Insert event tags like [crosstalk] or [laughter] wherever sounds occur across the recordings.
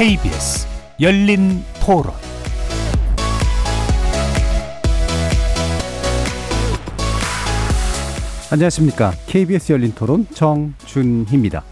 KBS 열린 토론 안녕하십니까. KBS 열린 토론 정준희입니다.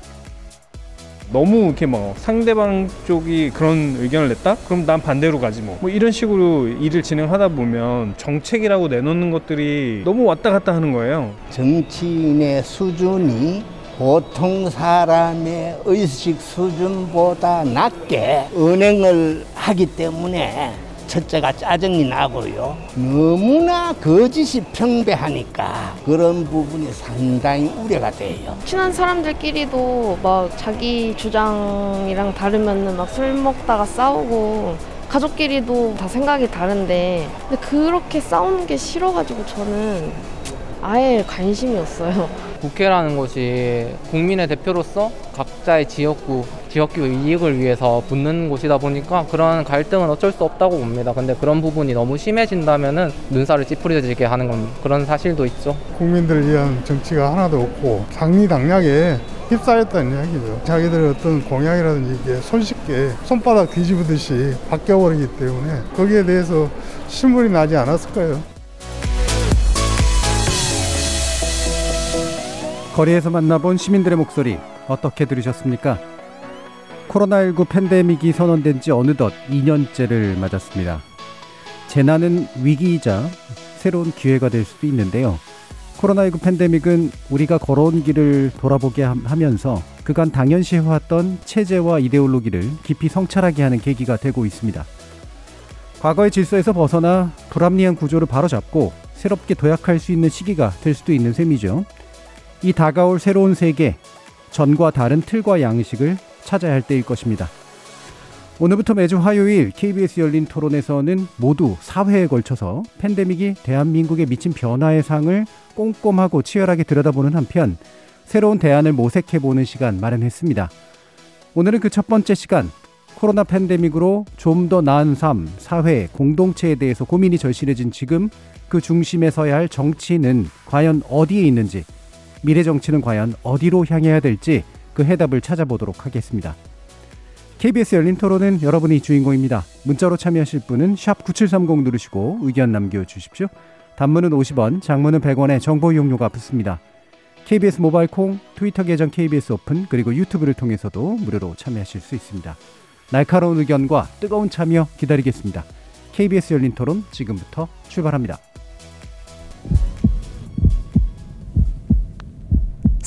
너무 이렇게 뭐 상대방 쪽이 그런 의견을 냈다? 그럼 난 반대로 가지 뭐. 뭐 이런 식으로 일을 진행하다 보면 정책이라고 내놓는 것들이 너무 왔다 갔다 하는 거예요. 정치인의 수준이 보통 사람의 의식 수준보다 낮게 은행을 하기 때문에 첫째가 짜증이 나고요. 너무나 거짓이 평배하니까 그런 부분이 상당히 우려가 돼요. 친한 사람들끼리도 막 자기 주장이랑 다르면은 막 술 먹다가 싸우고 가족끼리도 다 생각이 다른데 근데 그렇게 싸우는 게 싫어가지고 저는 아예 관심이 없어요. 국회라는 곳이 국민의 대표로서 각자의 지역구, 지역구 이익을 위해서 붙는 곳이다 보니까 그런 갈등은 어쩔 수 없다고 봅니다. 근데 그런 부분이 너무 심해진다면은 눈살을 찌푸려지게 하는 건 그런 사실도 있죠. 국민들을 위한 정치가 하나도 없고 상리당략에 휩싸였다는 이야기죠. 자기들의 어떤 공약이라든지 이게 손쉽게 손바닥 뒤집으듯이 바뀌어버리기 때문에 거기에 대해서 신물이 나지 않았을까요? 거리에서 만나본 시민들의 목소리 어떻게 들으셨습니까? 코로나19 팬데믹이 선언된 지 어느덧 2년째를 맞았습니다. 재난은 위기이자 새로운 기회가 될 수도 있는데요. 코로나19 팬데믹은 우리가 걸어온 길을 돌아보게 하면서 그간 당연시해왔던 체제와 이데올로기를 깊이 성찰하게 하는 계기가 되고 있습니다. 과거의 질서에서 벗어나 불합리한 구조를 바로잡고 새롭게 도약할 수 있는 시기가 될 수도 있는 셈이죠. 이 다가올 새로운 세계, 전과 다른 틀과 양식을 찾아야 할 때일 것입니다. 오늘부터 매주 화요일 KBS 열린 토론에서는 모두 4회에 걸쳐서 팬데믹이 대한민국에 미친 변화의 상을 꼼꼼하고 치열하게 들여다보는 한편 새로운 대안을 모색해보는 시간 마련했습니다. 오늘은 그 첫 번째 시간 코로나 팬데믹으로 좀 더 나은 삶, 사회, 공동체에 대해서 고민이 절실해진 지금 그 중심에 서야 할 정치는 과연 어디에 있는지 미래 정치는 과연 어디로 향해야 될지 그 해답을 찾아보도록 하겠습니다. KBS 열린 토론은 여러분이 주인공입니다. 문자로 참여하실 분은 9730 누르시고 의견 남겨주십시오. 단문은 50원, 장문은 100원의 정보 이용료가 붙습니다. KBS 모바일 콩, 트위터 계정 KBS 오픈, 그리고 유튜브를 통해서도 무료로 참여하실 수 있습니다. 날카로운 의견과 뜨거운 참여 기다리겠습니다. KBS 열린 토론 지금부터 출발합니다.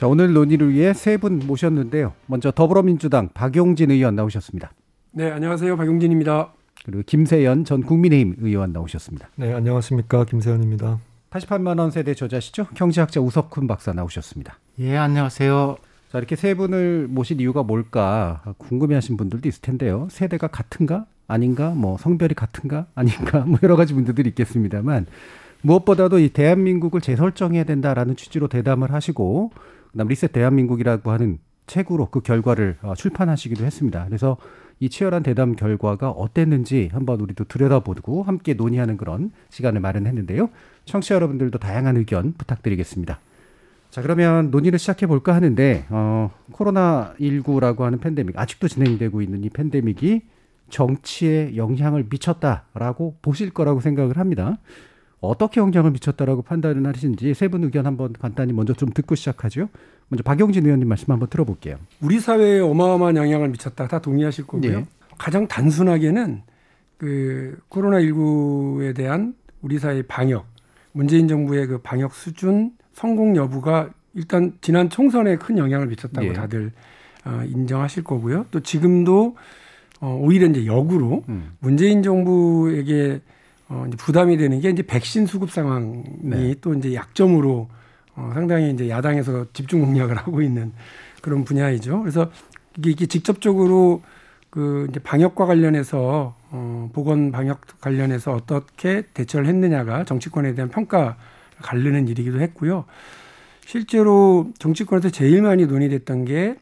자, 오늘 논의를 위해 세 분 모셨는데요. 먼저 더불어민주당 박용진 의원 나오셨습니다. 네, 안녕하세요. 박용진입니다. 그리고 김세연 전 국민의힘 의원 나오셨습니다. 네, 안녕하십니까. 김세연입니다. 88만 원 세대 저자시죠? 경제학자 우석훈 박사 나오셨습니다. 예, 안녕하세요. 자, 이렇게 세 분을 모신 이유가 뭘까 궁금해 하신 분들도 있을 텐데요. 세대가 같은가? 아닌가? 뭐 성별이 같은가? 아닌가? [laughs] 뭐 여러 가지 분들이 있겠습니다만 무엇보다도 이 대한민국을 재설정해야 된다라는 취지로 대담을 하시고 그다음 리셋 대한민국이라고 하는 책으로 그 결과를 어, 출판하시기도 했습니다. 그래서 이 치열한 대담 결과가 어땠는지 한번 우리도 들여다보고 함께 논의하는 그런 시간을 마련했는데요. 청취자 여러분들도 다양한 의견 부탁드리겠습니다. 자, 그러면 논의를 시작해 볼까 하는데, 어, 코로나19라고 하는 팬데믹, 아직도 진행되고 있는 이 팬데믹이 정치에 영향을 미쳤다라고 보실 거라고 생각을 합니다. 어떻게 영향을 미쳤다라고 판단을 하시는지 세 분 의견 한번 간단히 먼저 좀 듣고 시작하죠. 먼저 박용진 의원님 말씀 한번 들어볼게요. 우리 사회에 어마어마한 영향을 미쳤다. 다 동의하실 거고요. 네. 가장 단순하게는 그 코로나 19에 대한 우리 사회의 방역, 문재인 정부의 그 방역 수준, 성공 여부가 일단 지난 총선에 큰 영향을 미쳤다고 네. 다들 어, 인정하실 거고요. 또 지금도 어, 오히려 이제 역으로 음. 문재인 정부에게 어, 이제 부담이 되는 게 이제 백신 수급 상황이 네. 또 이제 약점으로 어, 상당히 이제 야당에서 집중 공략을 하고 있는 그런 분야이죠. 그래서 이게, 이게 직접적으로 그 이제 방역과 관련해서 어, 보건 방역 관련해서 어떻게 대처를 했느냐가 정치권에 대한 평가 가르는 일이기도 했고요. 실제로 정치권에서 제일 많이 논의됐던 게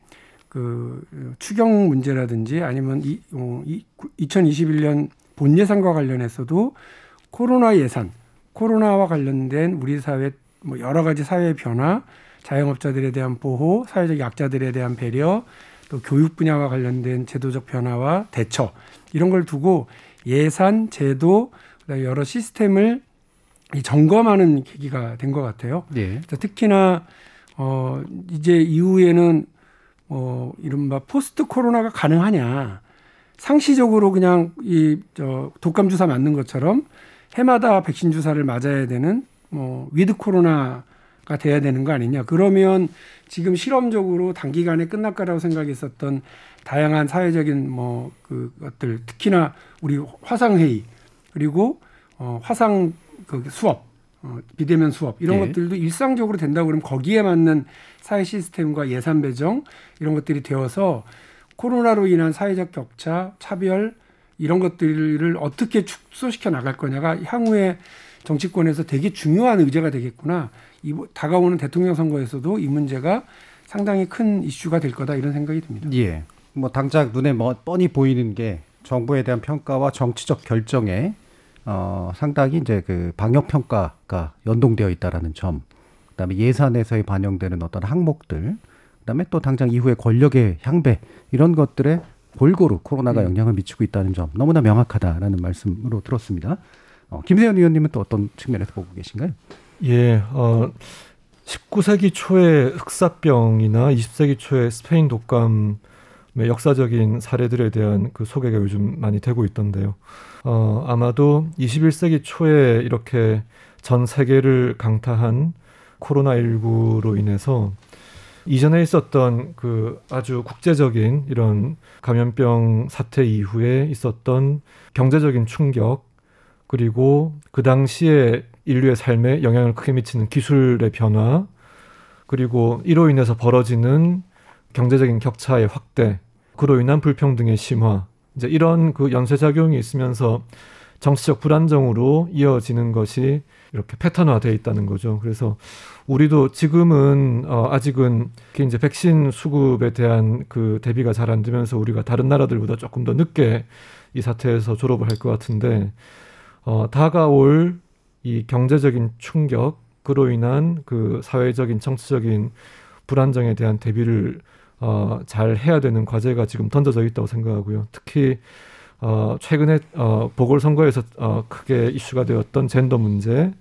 그 추경 문제라든지 아니면 이, 어, 이 2021년 본 예산과 관련해서도 코로나 예산, 코로나와 관련된 우리 사회 뭐 여러 가지 사회 변화, 자영업자들에 대한 보호, 사회적 약자들에 대한 배려, 또 교육 분야와 관련된 제도적 변화와 대처 이런 걸 두고 예산, 제도, 여러 시스템을 이 점검하는 계기가 된 것 같아요. 예. 특히나 어 이제 이후에는 어 이른바 post 코로나가 가능하냐 상시적으로 그냥 이 저 독감 주사 맞는 것처럼 해마다 백신 주사를 맞아야 되는 뭐 with 코로나가 돼야 되는 거 아니냐 그러면 지금 실험적으로 단기간에 끝날 거라고 생각했었던 다양한 사회적인 뭐 그것들 특히나 우리 화상 회의 그리고 어 화상 그 수업 어, 비대면 수업 이런 예. 것들도 일상적으로 된다고 그러면 거기에 맞는 사회 시스템과 예산 배정 이런 것들이 되어서 코로나로 인한 사회적 격차, 차별 이런 것들을 어떻게 축소시켜 나갈 거냐가 향후에 정치권에서 되게 중요한 의제가 되겠구나. 이 다가오는 대통령 선거에서도 이 문제가 상당히 큰 이슈가 될 거다 이런 생각이 듭니다. 예. 뭐 당장 눈에 뭐 뻔히 보이는 게 정부에 대한 평가와 정치적 결정에 어, 상당히 이제 그 방역 평가가 연동되어 있다라는 점, 그다음에 예산에서의 반영되는 어떤 항목들, 그다음에 또 당장 이후에 권력의 향배 이런 것들에 골고루 코로나가 음. 영향을 미치고 있다는 점 너무나 명확하다라는 말씀으로 들었습니다. 어, 김세현 의원님은 또 어떤 측면에서 보고 계신가요? 예, 어, 19세기 초의 흑사병이나 20세기 초의 스페인 독감의 역사적인 사례들에 대한 그 소개가 요즘 많이 되고 있던데요. 어, 아마도 21세기 초에 이렇게 전 세계를 강타한 코로나19로 인해서 이전에 있었던 그 아주 국제적인 이런 감염병 사태 이후에 있었던 경제적인 충격 그리고 그 당시에 인류의 삶에 영향을 크게 미치는 기술의 변화 그리고 이로 인해서 벌어지는 경제적인 격차의 확대 그로 인한 불평등의 심화 이제 이런 그 연쇄작용이 있으면서 정치적 불안정으로 이어지는 것이 이렇게 패턴화돼 있다는 거죠. 그래서 우리도 지금은 어 아직은 그 이제 백신 수급에 대한 그 대비가 잘 안 되면서 우리가 다른 나라들보다 조금 더 늦게 이 사태에서 졸업을 할 것 같은데 어 다가올 이 경제적인 충격 그로 인한 그 사회적인 정치적인 불안정에 대한 대비를 어, 잘 해야 되는 과제가 지금 던져져 있다고 생각하고요. 특히 어, 최근에 어, 보궐선거에서 어, 크게 이슈가 되었던 젠더 문제,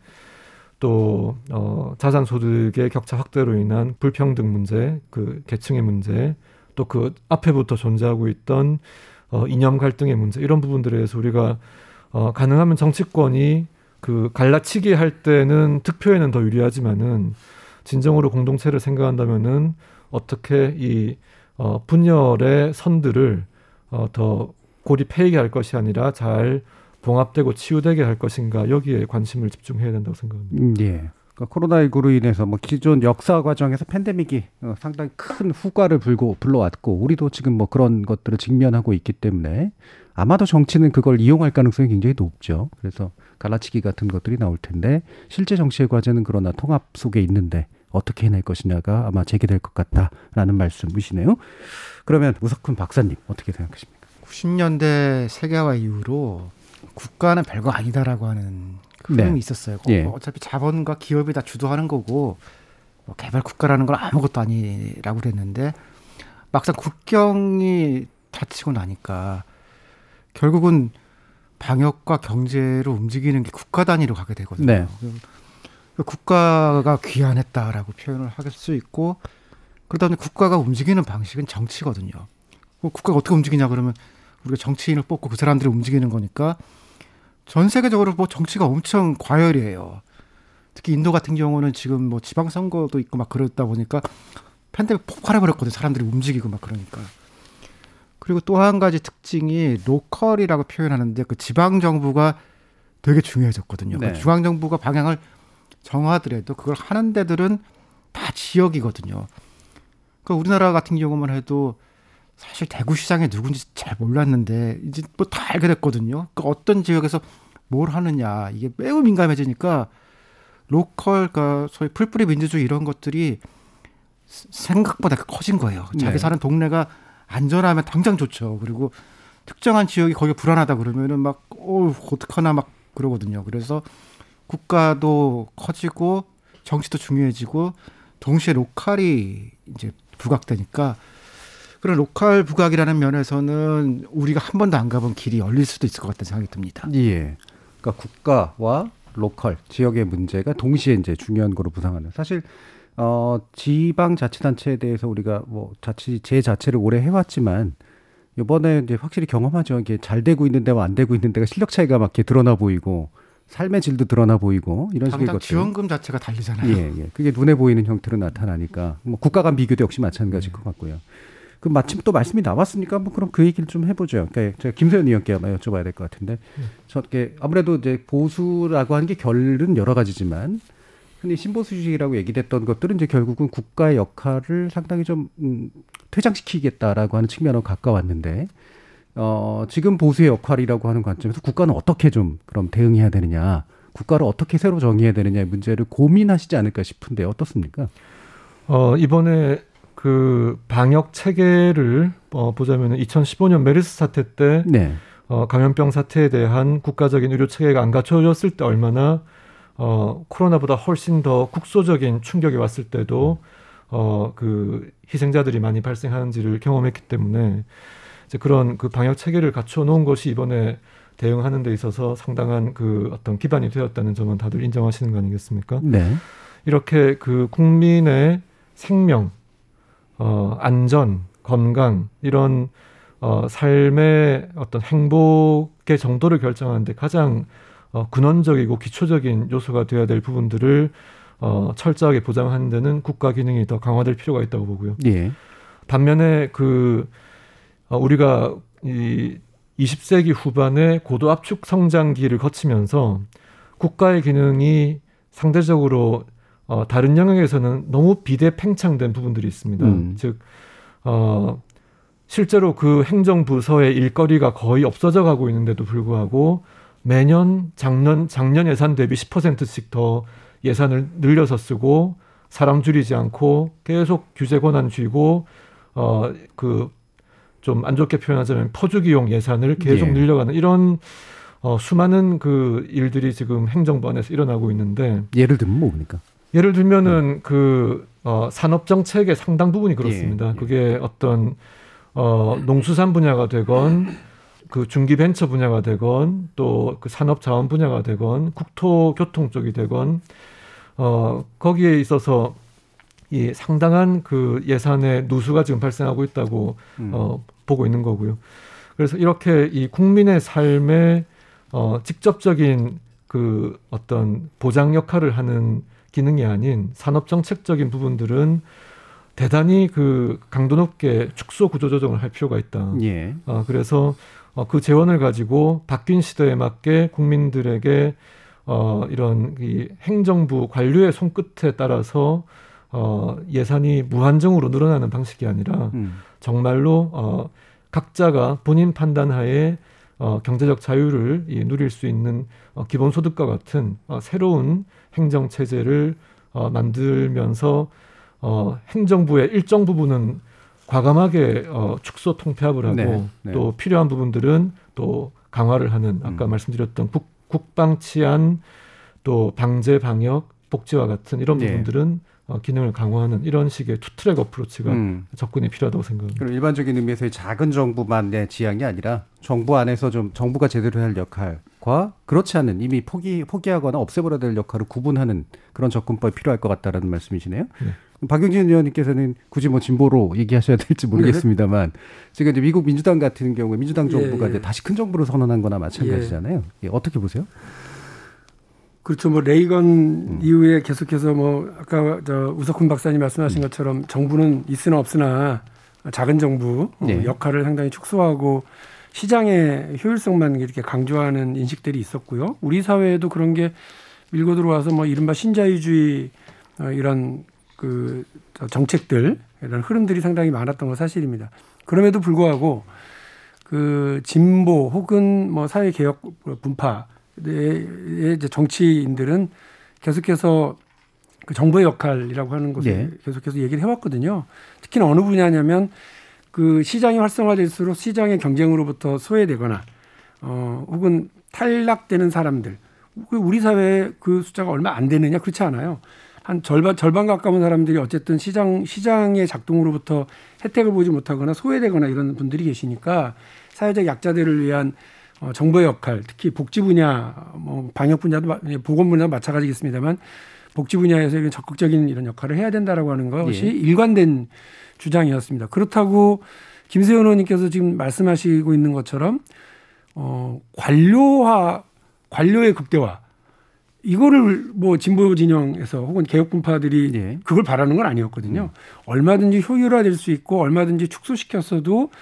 또 어, 자산 소득의 격차 확대로 인한 불평등 문제, 그 계층의 문제, 또 그 앞에부터 존재하고 있던 어, 이념 갈등의 문제 이런 부분들에 대해서 우리가 어, 가능하면 정치권이 그 갈라치기 할 때는 득표에는 더 유리하지만은 진정으로 공동체를 생각한다면은 어떻게 이 어, 분열의 선들을 어, 더 고립해이게 할 것이 아니라 잘 봉합되고 치유되게 할 것인가 여기에 관심을 집중해야 된다고 생각합니다. 음, 예. 그러니까 코로나19로 인해서 뭐 기존 역사 과정에서 팬데믹이 어, 상당히 큰 후과를 불고 불러왔고 우리도 지금 뭐 그런 것들을 직면하고 있기 때문에 아마도 정치는 그걸 이용할 가능성이 굉장히 높죠. 그래서 갈라치기 같은 것들이 나올 텐데 실제 정치의 과제는 그러나 통합 속에 있는데 어떻게 해낼 것이냐가 아마 제기될 것 같다라는 말씀이시네요. 그러면 우석훈 박사님 어떻게 생각하십니까? 90년대 세계화 이후로 국가는 별거 아니다라고 하는 그 네. 흐름이 있었어요. 예. 뭐 어차피 자본과 기업이 다 주도하는 거고 뭐 개발 국가라는 건 아무것도 아니라고 그랬는데 막상 국경이 닫히고 나니까 결국은 방역과 경제로 움직이는 게 국가 단위로 가게 되거든요. 네. 그 국가가 귀환했다라고 표현을 할 수 있고 그러다 보니 국가가 움직이는 방식은 정치거든요. 뭐 국가가 어떻게 움직이냐 그러면 우리가 정치인을 뽑고 그 사람들이 움직이는 거니까 전 세계적으로 뭐 정치가 엄청 과열이에요. 특히 인도 같은 경우는 지금 뭐 지방 선거도 있고 막 그러다 보니까 팬데믹 폭발해 버렸거든요. 사람들이 움직이고 막 그러니까. 그리고 또 한 가지 특징이 로컬이라고 표현하는데 그 지방 정부가 되게 중요해졌거든요. 네. 그 중앙 정부가 방향을 정하더라도 그걸 하는 데들은 다 지역이거든요. 그 우리나라 같은 경우만 해도 사실 대구 시장이 누군지 잘 몰랐는데 이제 뭐 다 알게 됐거든요. 그 어떤 지역에서 뭘 하느냐 이게 매우 민감해지니까 local 그 소위 풀뿌리 민주주의 이런 것들이 생각보다 커진 거예요. 자기 네. 사는 동네가 안전하면 당장 좋죠. 그리고 특정한 지역이 거기 불안하다 그러면은 막 어, 어떡하나 막 그러거든요. 그래서 국가도 커지고 정치도 중요해지고 동시에 local이 이제 부각되니까 그런 local 부각이라는 면에서는 우리가 한 번도 안 가본 길이 열릴 수도 있을 것 같다는 생각이 듭니다. 예. 그러니까 국가와 로컬 지역의 문제가 동시에 이제 중요한 거로 부상하는. 사실 어 지방 자치단체에 대해서 우리가 뭐 자치 제 자체를 오래 해왔지만 이번에 이제 확실히 경험하죠. 이게 잘 되고 있는 데와 안 되고 있는 데가 실력 차이가 막 이렇게 드러나 보이고 삶의 질도 드러나 보이고 이런 식의 것들. 지원금 자체가 다르잖아요. 예, 예. 그게 눈에 보이는 형태로 나타나니까 뭐 국가 간 비교도 역시 마찬가지일 것 같고요. 그 마침 또 말씀이 나왔으니까 뭐 그럼 그 얘기를 좀 해보죠. 그러니까 제가 김세현 의원께 아마 여쭤봐야 될 것 같은데, 저게 아무래도 이제 보수라고 하는 게 결은 여러 가지지만 흔히 신보수주의라고 얘기됐던 것들은 이제 결국은 국가의 역할을 상당히 좀 음, 퇴장시키겠다라고 하는 측면으로 가까웠는데, 어, 지금 보수의 역할이라고 하는 관점에서 국가는 어떻게 좀 그럼 대응해야 되느냐, 국가를 어떻게 새로 정의해야 되느냐의 문제를 고민하시지 않을까 싶은데 어떻습니까? 어, 이번에 그 방역 체계를 어, 보자면 2015년 메르스 사태 때 네. 어, 감염병 사태에 대한 국가적인 의료 체계가 안 갖춰졌을 때 얼마나 어, 코로나보다 훨씬 더 국소적인 충격이 왔을 때도 어, 그 희생자들이 많이 발생하는지를 경험했기 때문에 이제 그런 그 방역 체계를 갖춰 놓은 것이 이번에 대응하는 데 있어서 상당한 그 어떤 기반이 되었다는 점은 다들 인정하시는 거 아니겠습니까? 네. 이렇게 그 국민의 생명, 어, 안전, 건강 이런 어, 삶의 어떤 행복의 정도를 결정하는데 가장 어, 근원적이고 기초적인 요소가 되어야 될 부분들을 어, 철저하게 보장하는 데는 국가 기능이 더 강화될 필요가 있다고 보고요. 예. 반면에 그 어, 우리가 이 20세기 후반에 고도 압축 성장기를 거치면서 국가의 기능이 상대적으로 어, 다른 영역에서는 너무 비대 팽창된 부분들이 있습니다. 음. 즉, 어, 실제로 그 행정부서의 일거리가 거의 없어져 가고 있는데도 불구하고 매년 작년, 작년 예산 대비 10%씩 더 예산을 늘려서 쓰고 사람 줄이지 않고 계속 규제 권한 쥐고 어, 그 좀 안 좋게 표현하자면 퍼주기용 예산을 계속 예. 늘려가는 이런 어, 수많은 그 일들이 지금 행정부 안에서 일어나고 있는데 예를 들면 뭡니까? 예를 들면은 그 어, 산업 정책의 상당 부분이 그렇습니다. 예, 예. 그게 어떤 어, 농수산 분야가 되건 그 중기 벤처 분야가 되건 또 그 산업 자원 분야가 되건 국토 교통 쪽이 되건 어, 거기에 있어서 이 상당한 그 예산의 누수가 지금 발생하고 있다고 음. 어, 보고 있는 거고요. 그래서 이렇게 이 국민의 삶에 어, 직접적인 그 어떤 보장 역할을 하는 기능이 아닌 산업 정책적인 부분들은 대단히 그 강도 높게 축소 구조 조정을 할 필요가 있다. 예. 어, 그래서 어, 그 재원을 가지고 바뀐 시대에 맞게 국민들에게 어, 이런 이 행정부 관료의 손끝에 따라서 어, 예산이 무한정으로 늘어나는 방식이 아니라 음. 정말로 어, 각자가 본인 판단하에 어, 경제적 자유를 이, 누릴 수 있는 어, 기본소득과 같은 어, 새로운 행정 체제를 어, 만들면서 어, 행정부의 일정 부분은 과감하게 어, 축소 통폐합을 하고 네, 네. 또 필요한 부분들은 또 강화를 하는 아까 음. 말씀드렸던 국, 국방 치안 또 방제 방역 복지와 같은 이런 예. 부분들은 어, 기능을 강화하는 이런 식의 투트랙 어프로치가 음. 접근이 필요하다고 생각합니다. 그럼 일반적인 의미에서의 작은 정부만의 지향이 아니라 정부 안에서 좀 정부가 제대로 할 역할과 그렇지 않은 이미 포기 포기하거나 없애버려야 될 역할을 구분하는 그런 접근법이 필요할 것 같다라는 말씀이시네요. 네. 박용진 의원님께서는 굳이 뭐 진보로 얘기하셔야 될지 모르겠습니다만 지금 이제 미국 민주당 같은 경우에 민주당 정부가 예, 예. 이제 다시 큰 정부를 선언한 거나 마찬가지잖아요. 예, 어떻게 보세요? 그렇죠. 뭐 레이건 음. 이후에 계속해서 뭐 아까 저 우석훈 박사님 말씀하신 것처럼 정부는 있으나 없으나 작은 정부 어, 네. 역할을 상당히 축소하고 시장의 효율성만 이렇게 강조하는 인식들이 있었고요. 우리 사회에도 그런 게 밀고 들어와서 뭐 이른바 신자유주의 어, 이런 그 정책들 이런 흐름들이 상당히 많았던 건 사실입니다. 그럼에도 불구하고 그 진보 혹은 뭐 사회 개혁 분파의 이제 정치인들은 계속해서 그 정부의 역할이라고 하는 것을 예. 계속해서 얘기를 해왔거든요. 특히나 어느 분야냐면 그 시장이 활성화될수록 시장의 경쟁으로부터 소외되거나 어 혹은 탈락되는 사람들 그 우리 사회에 그 숫자가 얼마 안 되느냐 그렇지 않아요. 한 절반 절반 가까운 사람들이 어쨌든 시장 시장의 작동으로부터 혜택을 보지 못하거나 소외되거나 이런 분들이 계시니까 사회적 약자들을 위한 어, 정부의 역할, 특히 복지 분야, 뭐 방역 분야도 마- 예, 보건 분야도 마찬가지겠습니다만 복지 분야에서 이런 적극적인 이런 역할을 해야 된다라고 하는 것이 예. 일관된 주장이었습니다. 그렇다고 김세현 의원님께서 지금 말씀하시고 있는 것처럼 어, 관료화, 관료의 극대화 이거를 뭐 진보 진영에서 혹은 개혁 분파들이 예. 그걸 바라는 건 아니었거든요. 얼마든지 효율화될 수 있고 얼마든지 축소시켰어도 아,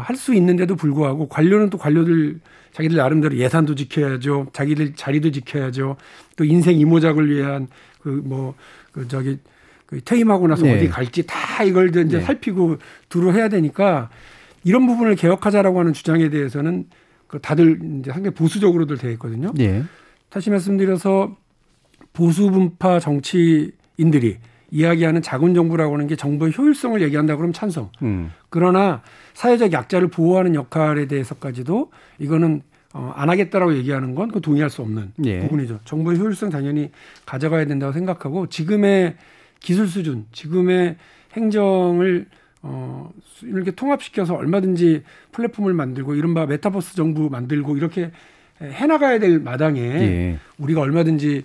할 수 있는데도 불구하고 관료는 또 관료들 자기들 나름대로 예산도 지켜야죠. 자기들 자리도 지켜야죠. 또 인생 이모작을 위한 그 뭐그 저기 그 퇴임하고 나서 네. 어디 갈지 다 이걸 이제 네. 살피고 두루 해야 되니까 이런 부분을 개혁하자라고 하는 주장에 대해서는 그 다들 이제 상당히 보수적으로들 돼 있거든요. 예. 다시 말씀드려서 보수 분파 정치인들이 이야기하는 자군 정부라고 하는 게 정부의 효율성을 얘기한다 그러면 찬성. 음. 그러나 사회적 약자를 보호하는 역할에 대해서까지도 이거는 어, 안 하겠다라고 얘기하는 건 그 동의할 수 없는 예. 부분이죠. 정부의 효율성 당연히 가져가야 된다고 생각하고 지금의 기술 수준, 지금의 행정을 어, 이렇게 통합시켜서 얼마든지 플랫폼을 만들고 이른바 메타버스 정부 만들고 이렇게 해나가야 될 마당에 예. 우리가 얼마든지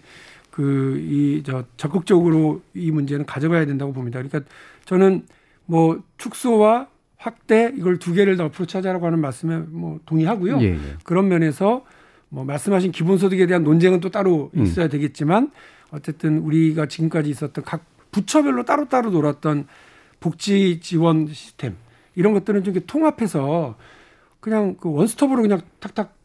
그 이 저 적극적으로 이 문제는 가져가야 된다고 봅니다. 그러니까 저는 뭐 축소와 확대 이걸 두 개를 더 앞으로 찾아라고 하는 말씀에 뭐 동의하고요. 예, 예. 그런 면에서 뭐 말씀하신 기본소득에 대한 논쟁은 또 따로 음. 있어야 되겠지만 어쨌든 우리가 지금까지 있었던 각 부처별로 따로따로 놀았던 복지 지원 시스템 이런 것들은 좀 이렇게 통합해서 그냥 그 원스톱으로 그냥 탁탁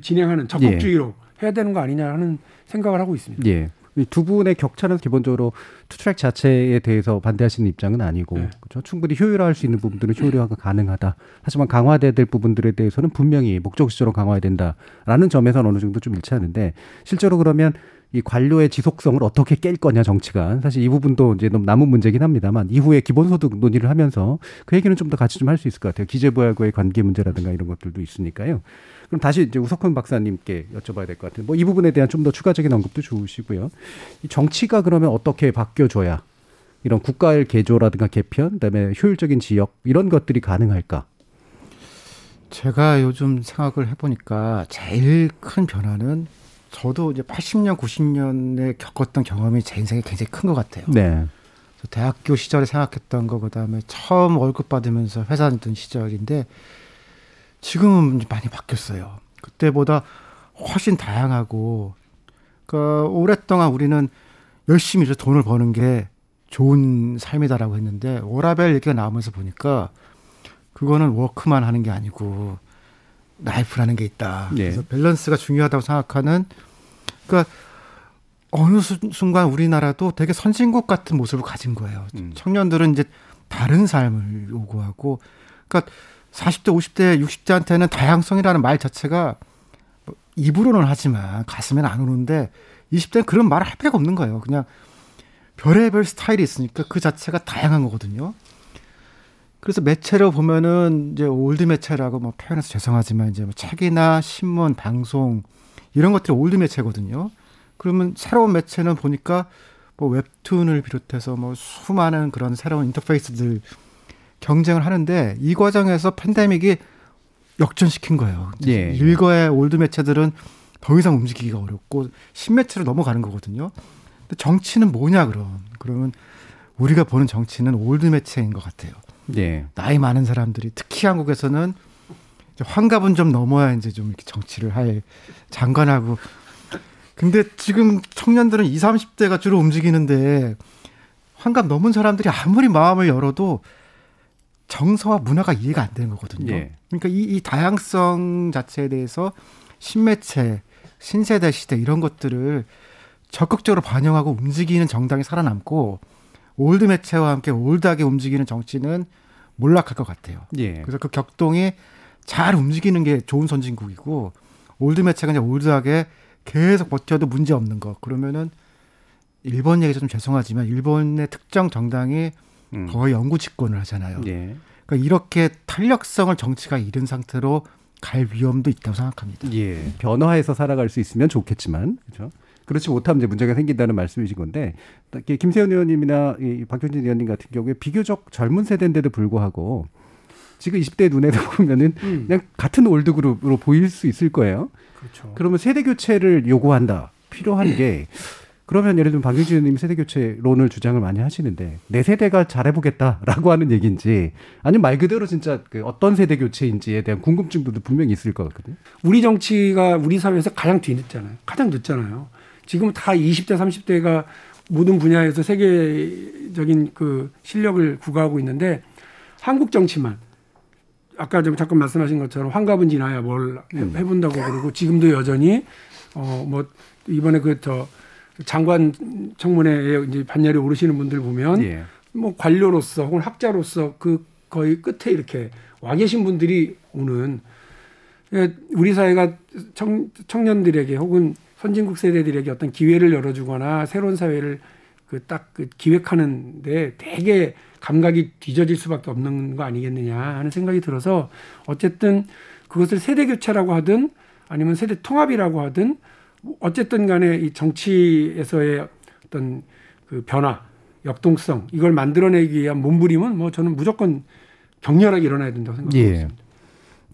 진행하는 적극주의로 해야 되는 거 아니냐 하는 생각을 하고 있습니다. 예. 이두 분의 격차는 기본적으로 투트랙 자체에 대해서 반대하시는 입장은 아니고 네. 그렇죠? 충분히 효율화할 수 있는 부분들은 효율화가 가능하다. 하지만 강화돼야 될 부분들에 대해서는 분명히 목적지적으로 강화해야 된다라는 점에서는 어느 정도 좀 일치하는데 실제로 그러면 이 관료의 지속성을 어떻게 깰 거냐 정치가 사실 이 부분도 이제 너무 남은 문제긴 합니다만 이후에 기본소득 논의를 하면서 그 얘기는 좀 더 같이 좀 할 수 있을 것 같아요. 기재부하고의 관계 문제라든가 이런 것들도 있으니까요. 그럼 다시 이제 우석훈 박사님께 여쭤봐야 될 것 같아요. 뭐 이 부분에 대한 좀 더 추가적인 언급도 좋으시고요. 이 정치가 그러면 어떻게 바뀌어줘야 이런 국가의 개조라든가 개편, 그다음에 효율적인 지역 이런 것들이 가능할까? 제가 요즘 생각을 해보니까 제일 큰 변화는 저도 이제 80년, 90년에 겪었던 경험이 제 인생에 굉장히 큰 것 같아요. 네. 대학교 시절에 생각했던 거, 그 다음에 처음 월급 받으면서 회사 다니던 시절인데 지금은 많이 바뀌었어요. 그때보다 훨씬 다양하고, 그 오랫동안 우리는 열심히 이제 돈을 버는 게 좋은 삶이다라고 했는데 워라밸 얘기가 나오면서 보니까 그거는 work만 하는 게 아니고 life라는 게 있다. 네. 그래서 밸런스가 중요하다고 생각하는 그러니까 어느 수- 순간 우리나라도 되게 선진국 같은 모습을 가진 거예요. 음. 청년들은 이제 다른 삶을 요구하고 그러니까 40대, 50대, 60대한테는 다양성이라는 말 자체가 뭐 입으로는 하지만 가슴에는 안 오는데 20대는 그런 말을 할 필요가 없는 거예요. 그냥 별의별 스타일이 있으니까 그 자체가 다양한 거거든요. 그래서 매체로 보면은 이제 old 매체라고 뭐 표현해서 죄송하지만 이제 뭐 책이나 신문, 방송 이런 것들이 old 매체거든요. 그러면 새로운 매체는 보니까 뭐 웹툰을 비롯해서 뭐 수많은 그런 새로운 인터페이스들 경쟁을 하는데 이 과정에서 팬데믹이 역전시킨 거예요. 예. 일거의 old 매체들은 더 이상 움직이기가 어렵고 신매체로 넘어가는 거거든요. 근데 정치는 뭐냐 그럼 그러면 우리가 보는 정치는 old 매체인 것 같아요. 네. 나이 많은 사람들이 특히 한국에서는 환갑은 좀 넘어야 이제 좀 이렇게 정치를 할 장관하고 근데 지금 청년들은 20, 30대가 주로 움직이는데 환갑 넘은 사람들이 아무리 마음을 열어도 정서와 문화가 이해가 안 되는 거거든요. 예. 그러니까 이, 이 다양성 자체에 대해서 신매체, 신세대 시대 이런 것들을 적극적으로 반영하고 움직이는 정당이 살아남고 old 매체와 함께 old하게 움직이는 정치는 몰락할 것 같아요. 예. 그래서 그 격동이 잘 움직이는 게 좋은 선진국이고 old 매체가 이제 old하게 계속 버텨도 문제 없는 거. 그러면은 일본 얘기 좀 죄송하지만 일본의 특정 정당이 음. 거의 영구 집권을 하잖아요. 예. 그러니까 이렇게 탄력성을 정치가 잃은 상태로 갈 위험도 있다고 생각합니다. 예. 변화해서 살아갈 수 있으면 좋겠지만 그렇죠. 그렇지 못하면 이제 문제가 생긴다는 말씀이신 건데 김세연 의원님이나 이 박용진 의원님 같은 경우에 비교적 젊은 세대인데도 불구하고 지금 20대 눈에도 [laughs] 보면은 음. 그냥 같은 old 그룹으로 보일 수 있을 거예요. 그렇죠. 그러면 세대 교체를 요구한다. 필요한 게 그러면 예를 들면 박윤진 의원님 세대 교체론을 주장을 많이 하시는데 내 세대가 잘해보겠다라고 하는 얘기인지 아니면 말 그대로 진짜 그 어떤 세대 교체인지에 대한 궁금증도 분명히 있을 것 같거든요. 우리 정치가 우리 사회에서 가장 뒤늦잖아요. 가장 늦잖아요. 지금 다 20대, 30대가 모든 분야에서 세계적인 그 실력을 구가하고 있는데 한국 정치만 아까 좀 잠깐 말씀하신 것처럼 환갑은 지나야 뭘 해- 음. 해본다고 그러고 지금도 여전히 어 뭐 이번에 그 저 장관 청문회에 이제 반열에 오르시는 분들 보면 예. 뭐 관료로서 혹은 학자로서 그 거의 끝에 이렇게 와 계신 분들이 오는 예, 우리 사회가 청, 청년들에게 혹은 선진국 세대들에게 어떤 기회를 열어주거나 새로운 사회를 그 딱 그 기획하는데 되게 감각이 뒤져질 수밖에 없는 거 아니겠느냐 하는 생각이 들어서 어쨌든 그것을 세대 교체라고 하든 아니면 세대 통합이라고 하든 뭐 어쨌든 간에 이 정치에서의 어떤 그 변화, 역동성 이걸 만들어내기 위한 몸부림은 뭐 저는 무조건 격렬하게 일어나야 된다고 생각합니다. 예.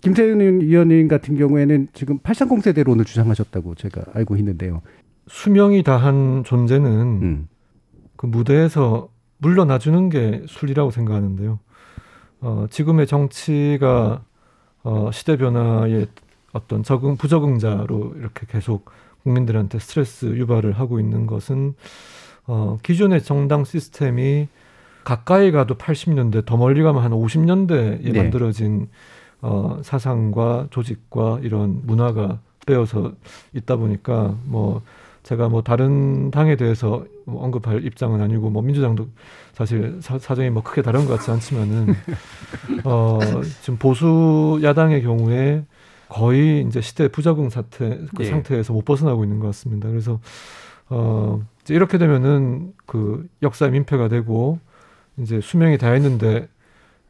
김태윤 의원님 같은 경우에는 지금 830 세대론을 주장하셨다고 제가 알고 있는데요. 수명이 다한 존재는 음. 그 무대에서 물러나주는 게 순리라고 생각하는데요. 어, 지금의 정치가 어, 시대 변화의 어떤 적응 부적응자로 이렇게 계속 국민들한테 스트레스 유발을 하고 있는 것은 어, 기존의 정당 시스템이 가까이 가도 80년대 더 멀리 가면 한 50년대에 네. 만들어진 어, 사상과 조직과 이런 문화가 빼어서 있다 보니까 뭐 제가 뭐 다른 당에 대해서 뭐 언급할 입장은 아니고 뭐 민주당도 사실 사, 사정이 뭐 크게 다른 것 같지 않지만은 [laughs] 어 지금 보수 야당의 경우에 거의 이제 시대 부적응 사태 그 예. 상태에서 못 벗어나고 있는 것 같습니다. 그래서 어 이제 이렇게 되면은 그 역사의 민폐가 되고 이제 수명이 다 했는데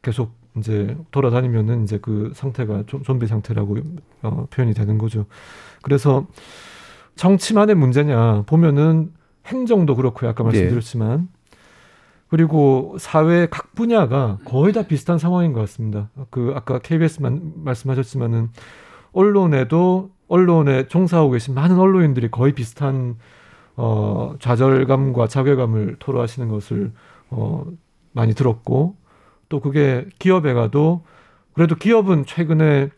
계속 이제 돌아다니면은 이제 그 상태가 좀 좀비 상태라고 어, 표현이 되는 거죠. 그래서 정치만의 문제냐 보면은 행정도 그렇고 아까 말씀드렸지만 그리고 사회 각 분야가 거의 다 비슷한 상황인 것 같습니다. 그 아까 KBS만 말씀하셨지만은 언론에도 언론에 종사하고 계신 많은 언론인들이 거의 비슷한 어 좌절감과 자괴감을 토로하시는 것을 어 많이 들었고 또 그게 기업에 가도 그래도 기업은 최근에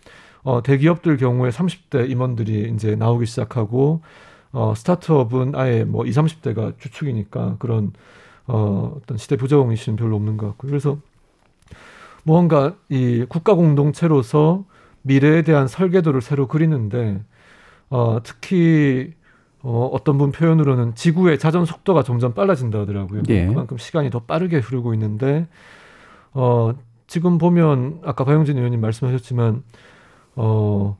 어 대기업들 경우에 30대 임원들이 이제 나오기 시작하고 어 스타트업은 아예 뭐 20, 30대가 주축이니까 그런 어 어떤 시대 부적응 이슈는 별로 없는 것 같고 그래서 무언가 이 국가 공동체로서 미래에 대한 설계도를 새로 그리는데 어 특히 어, 어떤 분 표현으로는 지구의 자전 속도가 점점 빨라진다 하더라고요. 예. 그만큼 시간이 더 빠르게 흐르고 있는데, 어, 지금 보면 아까 박영진 의원님 말씀하셨지만, 어,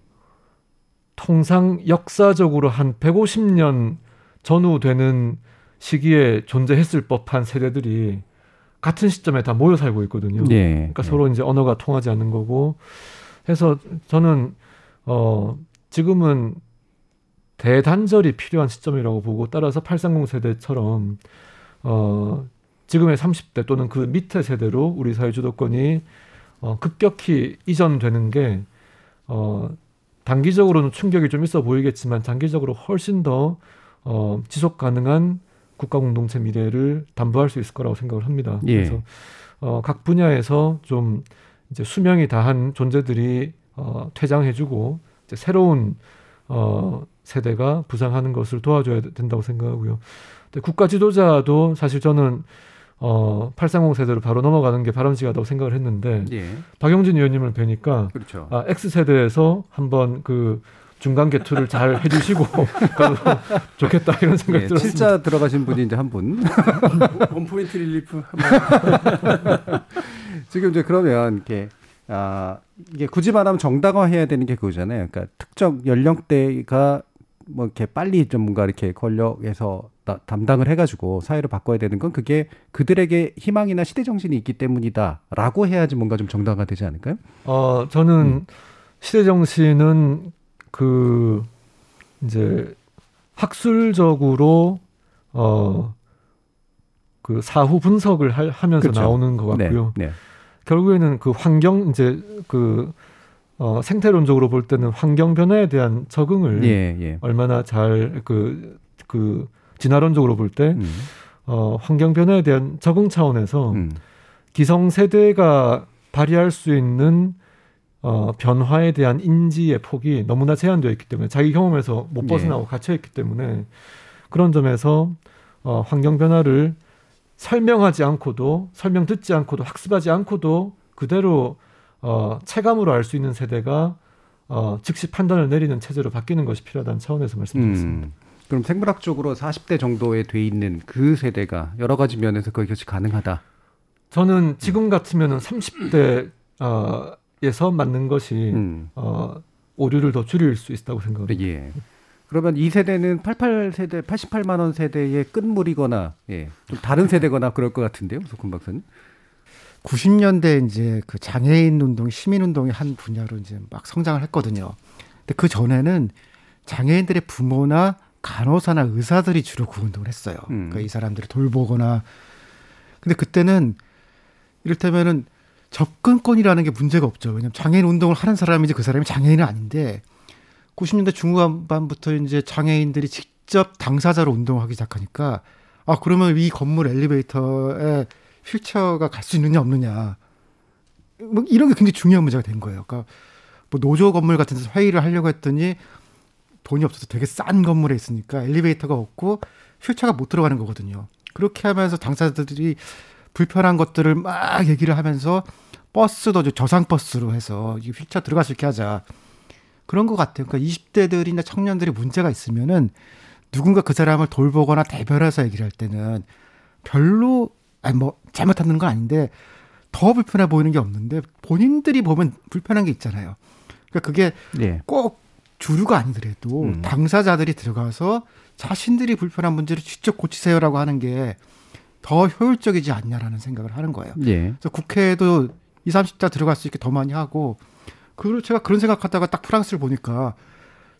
통상 역사적으로 한 150년 전후 되는 시기에 존재했을 법한 세대들이 같은 시점에 다 모여 살고 있거든요. 예. 그러니까 서로 이제 언어가 통하지 않는 거고 해서 저는 어 지금은 대단절이 필요한 시점이라고 보고 따라서 830 세대처럼 어 지금의 30대 또는 그 밑에 세대로 우리 사회 주도권이 어 급격히 이전되는 게 어 단기적으로는 충격이 좀 있어 보이겠지만 장기적으로 훨씬 더 어, 지속 가능한 국가 공동체 미래를 담보할 수 있을 거라고 생각을 합니다. 예. 그래서 어, 각 분야에서 좀 이제 수명이 다한 존재들이 어, 퇴장해주고 이제 새로운 어, 세대가 부상하는 것을 도와줘야 된다고 생각하고요. 근데 국가 지도자도 사실 저는 어, 830 세대로 바로 넘어가는 게 바람직하다고 생각을 했는데 예. 박용진 의원님을 뵈니까 그렇죠. 아, X 세대에서 한번 그 중간 계투를 잘 해주시고 [laughs] 그래도 좋겠다 이런 생각이 예, 들었습니다. 칠자 들어가신 분이 이제 한 분. [laughs] one point relief. [laughs] 지금 이제 그러면 이렇게 아 이게 굳이 말하면 정당화해야 되는 게 그거잖아요. 그러니까 특정 연령대가 뭐 이렇게 빨리 좀 뭔가 이렇게 권력에서 나- 담당을 해가지고 사회를 바꿔야 되는 건 그게 그들에게 희망이나 시대 정신이 있기 때문이다라고 해야지 뭔가 좀 정당화되지 않을까요? 어, 저는 시대 정신은 그 이제 학술적으로 어, 그 사후 분석을 할- 하면서 그쵸. 나오는 것 같고요. 네, 네. 결국에는 그 환경 이제 그 어, 생태론적으로 볼 때는 환경 변화에 대한 적응을 예, 예. 얼마나 잘그그 진화론적으로 볼때 음, 어, 환경 변화에 대한 적응 차원에서 음. 기성 세대가 발휘할 수 있는 어, 변화에 대한 인지의 폭이 너무나 제한되어 있기 때문에 자기 경험에서 못 예. 벗어나고 갇혀 있기 때문에 그런 점에서 어, 환경 변화를 설명하지 않고도 설명 듣지 않고도 학습하지 않고도 그대로 어, 체감으로 알 수 있는 세대가 어, 즉시 판단을 내리는 체제로 바뀌는 것이 필요하다는 차원에서 말씀드렸습니다. 음. 그럼 생물학적으로 40대 정도에 돼 있는 그 세대가 여러 가지 면에서 그것이 가능하다. 저는 지금 같으면은 30대 어, 에서 맞는 것이 음. 어, 오류를 더 줄일 수 있다고 생각합니다. 예. 그러면 이 세대는 88 세대, 88만 원 세대의 끝물이거나 예, 좀 다른 세대거나 그럴 것 같은데요, 소금 박사님? 90년대 이제 그 장애인 운동, 시민 운동의 한 분야로 이제 막 성장을 했거든요. 근데 그 전에는 장애인들의 부모나 간호사나 의사들이 주로 그 운동을 했어요. 음. 그러니까 이 사람들을 돌보거나. 근데 그때는 이를테면은 접근권이라는 게 문제가 없죠. 왜냐면 장애인 운동을 하는 사람이지 그 사람이 장애인은 아닌데 90년대 중후반부터 이제 장애인들이 직접 당사자로 운동하기 시작하니까 아 그러면 이 건물 엘리베이터에 휠체어가 갈 수 있느냐 없느냐 뭐 이런 게 굉장히 중요한 문제가 된 거예요. 그러니까 뭐 노조 건물 같은 데서 회의를 하려고 했더니 돈이 없어서 되게 싼 건물에 있으니까 엘리베이터가 없고 휠체어가 못 들어가는 거거든요. 그렇게 하면서 당사자들이 불편한 것들을 막 얘기를 하면서 버스도 저상 버스로 해서 이 휠체어 들어갈 수 있게 하자. 그런 것 같아요. 그러니까 20대들이나 청년들이 문제가 있으면은 누군가 그 사람을 돌보거나 대별해서 얘기를 할 때는 별로 아니 뭐 잘못하는 건 아닌데 더 불편해 보이는 게 없는데 본인들이 보면 불편한 게 있잖아요. 그러니까 그게 예. 꼭 주류가 아니더라도 음. 당사자들이 들어가서 자신들이 불편한 문제를 직접 고치세요라고 하는 게 더 효율적이지 않냐라는 생각을 하는 거예요. 예. 그래서 국회에도 20, 30대 들어갈 수 있게 더 많이 하고 그리고 제가 그런 생각하다가 딱 프랑스를 보니까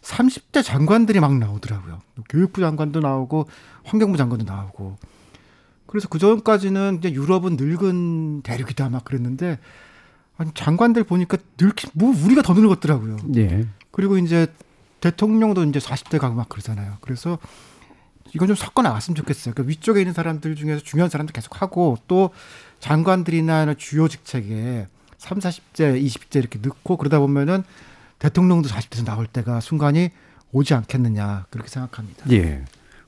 30대 장관들이 막 나오더라고요. 교육부 장관도 나오고 환경부 장관도 나오고 그래서 그 전까지는 이제 유럽은 늙은 대륙이다 막 그랬는데 아니 장관들 보니까 늙기 뭐 우리가 더 늙었더라고요. 예. 그리고 이제 대통령도 이제 40대 가고 막 그러잖아요. 그래서 이건 좀 섞어 나갔으면 좋겠어요. 그 위쪽에 있는 사람들 중에서 중요한 사람들 계속 하고 또 장관들이나 주요 직책에 3, 40대, 20대 이렇게 넣고 그러다 보면은 대통령도 40대에서 나올 때가 순간이 오지 않겠느냐 그렇게 생각합니다. 예.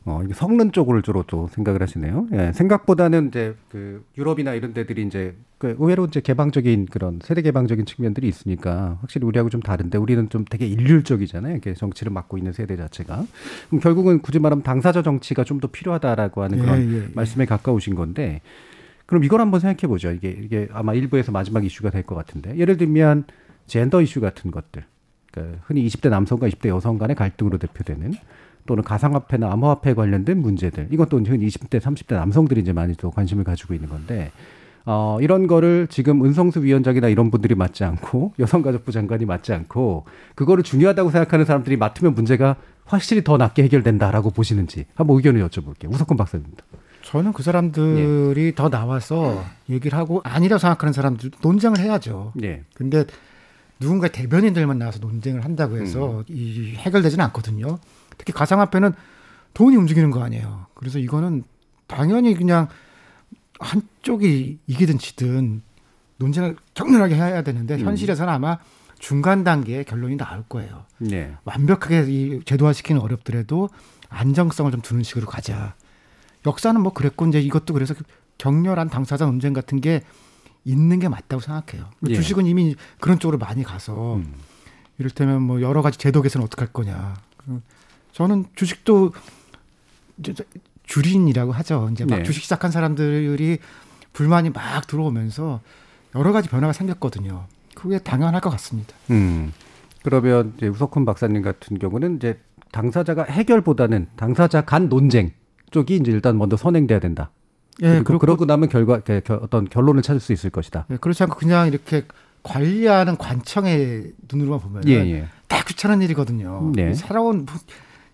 어, 성능 쪽으로 주로 또 생각을 하시네요. 예, 생각보다는 이제 그 유럽이나 이런 데들이 이제 그 의외로 이제 개방적인 그런 세대 개방적인 측면들이 있으니까 확실히 우리하고 좀 다른데 우리는 좀 되게 일률적이잖아요. 이렇게 정치를 맡고 있는 세대 자체가. 그럼 결국은 굳이 말하면 당사자 정치가 좀 더 필요하다라고 하는 그런 예, 예, 예. 말씀에 가까우신 건데 그럼 이걸 한번 생각해 보죠. 이게 이게 아마 일부에서 마지막 이슈가 될 것 같은데 예를 들면 젠더 이슈 같은 것들. 그러니까 흔히 20대 남성과 20대 여성 간의 갈등으로 대표되는 또는 가상화폐나 암호화폐 관련된 문제들 이것도 흔히 20대 30대 남성들이 이제 많이 또 관심을 가지고 있는 건데 어, 이런 거를 지금 은성수 위원장이나 이런 분들이 맡지 않고 [laughs] 여성가족부 장관이 맡지 않고 그거를 중요하다고 생각하는 사람들이 맡으면 문제가 확실히 더 낮게 해결된다라고 보시는지 한번 의견을 여쭤볼게요. 우석훈 박사입니다. 저는 그 사람들이 더 나와서 얘기를 하고 아니라고 생각하는 사람들 논쟁을 해야죠. 예. 근데 누군가 대변인들만 나와서 논쟁을 한다고 해서 이 해결되지는 않거든요. 특히 가상화폐는 돈이 움직이는 거 아니에요. 그래서 이거는 당연히 그냥 한쪽이 이기든 지든 논쟁을 격렬하게 해야 되는데 음. 현실에서는 아마 중간 단계의 결론이 나올 거예요. 네. 완벽하게 이 제도화시키는 어렵더라도 안정성을 좀 두는 식으로 가자. 역사는 뭐 그랬고 이제 이것도 그래서 격렬한 당사자 논쟁 같은 게 있는 게 맞다고 생각해요. 예. 주식은 이미 그런 쪽으로 많이 가서 음. 이를테면 뭐 여러 가지 제도 개선 어떻게 할 거냐. 그 저는 주식도 이제 주린이라고 하죠. 이제 막 네. 주식 시작한 사람들이 불만이 막 들어오면서 여러 가지 변화가 생겼거든요. 그게 당연할 것 같습니다. 음. 그러면 이제 우석훈 박사님 같은 경우는 이제 당사자가 해결보다는 당사자 간 논쟁 쪽이 이제 일단 먼저 선행돼야 된다. 예, 그리고 그러고 나면 결과 어떤 결론을 찾을 수 있을 것이다. 예, 그렇지 않고 그냥 이렇게 관리하는 관청의 눈으로만 보면 예, 예. 다 귀찮은 일이거든요. 네. 살아온 뭐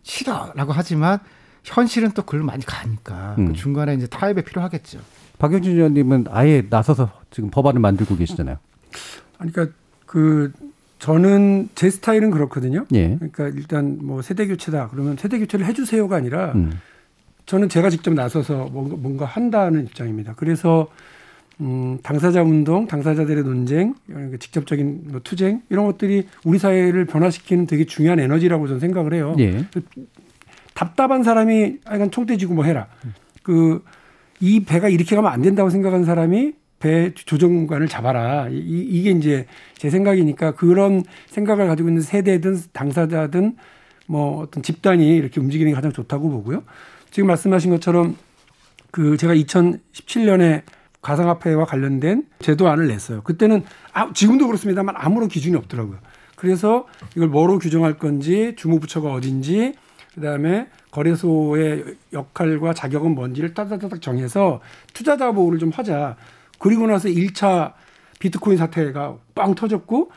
싫어라고 하지만 현실은 또 그걸 많이 가니까 음. 그 중간에 이제 타협이 필요하겠죠. 박영진 의원님은 아예 나서서 지금 법안을 만들고 계시잖아요. 아니, 그러니까 그 저는 제 스타일은 그렇거든요. 예. 그러니까 일단 뭐 세대 교체다 그러면 세대 교체를 해주세요가 아니라 음. 저는 제가 직접 나서서 뭔가, 뭔가 한다는 입장입니다. 그래서 음, 당사자 운동, 당사자들의 논쟁, 그러니까 직접적인 뭐 투쟁 이런 것들이 우리 사회를 변화시키는 되게 중요한 에너지라고 저는 생각을 해요. 예. 답답한 사람이 약간 총대 쥐고 뭐 해라. 그 이 배가 이렇게 가면 안 된다고 생각하는 사람이 배 조정관을 잡아라. 이, 이게 이제 제 생각이니까 그런 생각을 가지고 있는 세대든 당사자든 뭐 어떤 집단이 이렇게 움직이는 게 가장 좋다고 보고요. 지금 말씀하신 것처럼 그 제가 2017년에 가상화폐와 관련된 제도안을 냈어요. 그때는 아, 지금도 그렇습니다만 아무런 기준이 없더라고요. 그래서 이걸 뭐로 규정할 건지 주무부처가 어딘지 그다음에 거래소의 역할과 자격은 뭔지를 따다다닥 정해서 투자자 보호를 좀 하자. 그리고 나서 1차 비트코인 사태가 빵 터졌고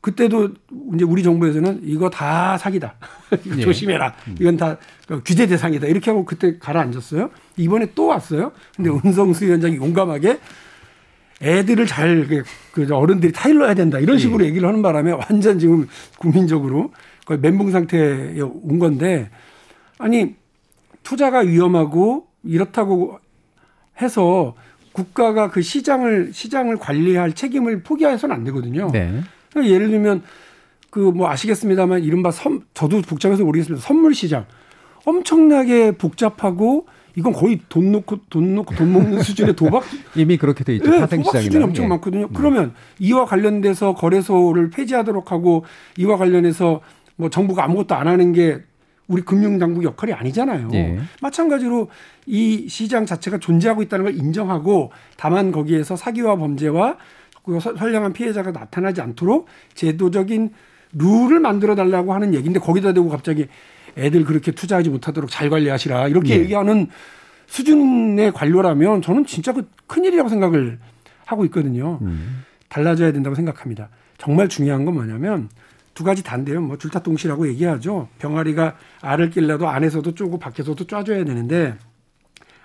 그때도 이제 우리 정부에서는 이거 다 사기다. [laughs] 예. 조심해라. 이건 다 규제 대상이다. 이렇게 하고 그때 가라앉았어요. 이번에 또 왔어요. 근데 은성수 위원장이 용감하게 애들을 잘, 그, 그 어른들이 타일러야 된다. 이런 식으로 얘기를 하는 바람에 완전 지금 국민적으로 거의 멘붕 상태에 온 건데 아니, 투자가 위험하고 이렇다고 해서 국가가 그 시장을, 시장을 관리할 책임을 포기해서는 안 되거든요. 네. 그러니까 예를 들면 그 뭐 아시겠습니다만 이른바 선, 저도 복잡해서 모르겠습니다. 선물 시장 엄청나게 복잡하고 이건 거의 돈 놓고 돈 놓고 돈 먹는 [laughs] 수준의 도박 이미 그렇게 돼 있죠. 네, 도박 수준이. 엄청 예. 많거든요. 그러면 이와 관련돼서 거래소를 폐지하도록 하고 이와 관련해서 뭐 정부가 아무것도 안 하는 게 우리 금융당국 역할이 아니잖아요. 예. 마찬가지로 이 시장 자체가 존재하고 있다는 걸 인정하고 다만 거기에서 사기와 범죄와 그 서- 선량한 피해자가 나타나지 않도록 제도적인 룰을 만들어 달라고 하는 얘기인데 거기다 대고 갑자기 애들 그렇게 투자하지 못하도록 잘 관리하시라 이렇게 예. 얘기하는 수준의 관료라면 저는 진짜 그 큰일이라고 생각을 하고 있거든요. 음. 달라져야 된다고 생각합니다. 정말 중요한 건 뭐냐면 두 가지 단데요. 뭐 줄타동시라고 얘기하죠. 병아리가 알을 낄라도 안에서도 쪼고 밖에서도 쪼줘야 되는데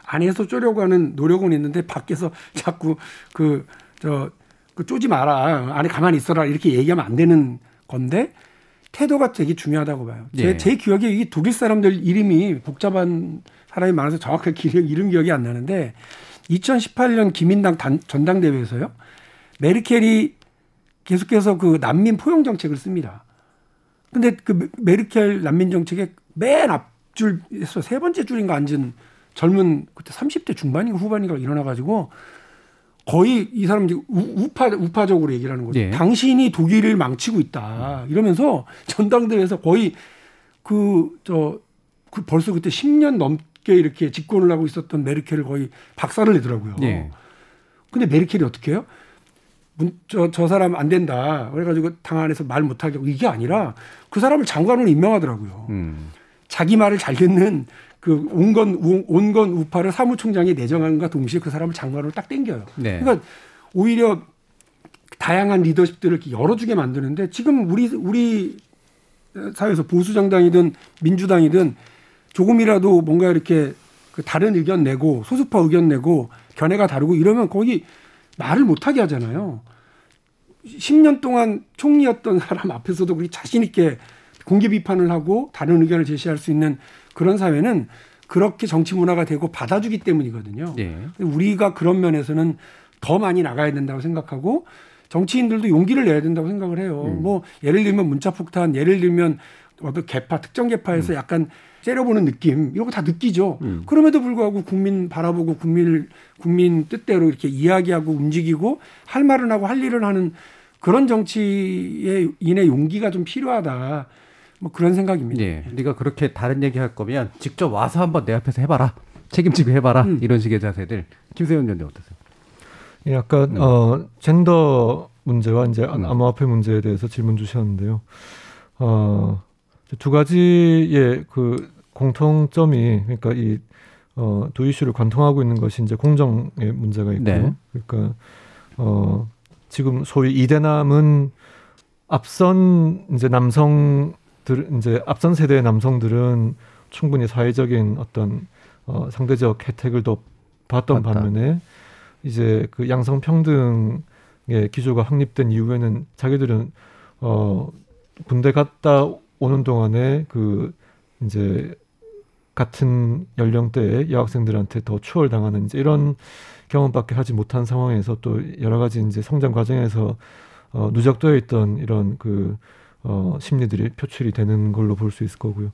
안에서 쪼려고 하는 노력은 있는데 밖에서 [laughs] 자꾸 그 저그 쪼지 마라 안에 가만히 있어라 이렇게 얘기하면 안 되는 건데 태도가 되게 중요하다고 봐요. 제, 예. 제 기억에 이 독일 사람들 이름이 복잡한 사람이 많아서 정확하게 [laughs] 기억, 이름 기억이 안 나는데 2018년 기민당 단, 전당대회에서요. 메르켈이 계속해서 그 난민 포용 정책을 씁니다. 근데 그 메- 메르켈 난민 정책의 맨 앞줄에서 세 번째 줄인가 앉은 젊은 그때 30대 중반인가 후반인가 일어나 가지고 거의 이 사람 이제 우- 우파 우파적으로 얘기를 하는 거죠. 예. 당신이 독일을 망치고 있다. 이러면서 [laughs] 전당대회에서 거의 그 저 그 벌써 그때 10년 넘게 이렇게 집권을 하고 있었던 메르켈을 거의 박살을 내더라고요. 예. 근데 메르켈이 어떻게 해요? 문- 저, 저 사람 안 된다. 그래가지고 당 안에서 말 못하게 하고 이게 아니라 그 사람을 장관으로 임명하더라고요. 음. 자기 말을 잘 듣는 그 온건 온건 우파를 사무총장에 내정함과 동시에 그 사람을 장관으로 딱 땡겨요. 네. 그러니까 오히려 다양한 리더십들을 이렇게 열어주게 만드는데 지금 우리 우리 사회에서 보수 정당이든 민주당이든 조금이라도 뭔가 이렇게 그 다른 의견 내고 소수파 의견 내고 견해가 다르고 이러면 거기 말을 못하게 하잖아요. 10년 동안 총리였던 사람 앞에서도 그렇게 자신 있게 공개 비판을 하고 다른 의견을 제시할 수 있는 그런 사회는 그렇게 정치 문화가 되고 받아주기 때문이거든요. 예. 근데 우리가 그런 면에서는 더 많이 나가야 된다고 생각하고 정치인들도 용기를 내야 된다고 생각을 해요. 뭐 예를 들면 문자 폭탄, 예를 들면 어떤 개파 특정 개파에서 약간 째려보는 느낌 이런 거 다 느끼죠. 그럼에도 불구하고 국민 바라보고 국민 국민 뜻대로 이렇게 이야기하고 움직이고 할 말은 하고 할 일을 하는 그런 정치의 인의 용기가 좀 필요하다. 뭐 그런 생각입니다. 예. 네가 그렇게 다른 얘기 할 거면 직접 와서 한번 내 앞에서 해봐라. 책임지고 해봐라. 음. 이런 식의 자세들. 김세현 위원님 어떠세요? 예, 아까 음. 어 젠더 문제와 이제 암호화폐 문제에 대해서 질문 주셨는데요. 어두 가지의 그 공통점이 그러니까 이 어, 두 이슈를 관통하고 있는 것이 이제 공정의 문제가 있고, 네. 그러니까 어, 지금 소위 이대남은 앞선 이제 남성 들 이제 앞선 세대의 남성들은 충분히 사회적인 어떤 어, 상대적 혜택을 더 봤던 맞다. 반면에 이제 그 양성 평등의 기조가 확립된 이후에는 자기들은 어 군대 갔다 오는 동안에 그 이제 같은 연령대의 여학생들한테 더 추월당하는 이제 이런 경험밖에 하지 못한 상황에서 또 여러 가지 이제 성장 과정에서 어, 누적되어 있던 이런 그 어, 심리들이 표출이 되는 걸로 볼 수 있을 거고요.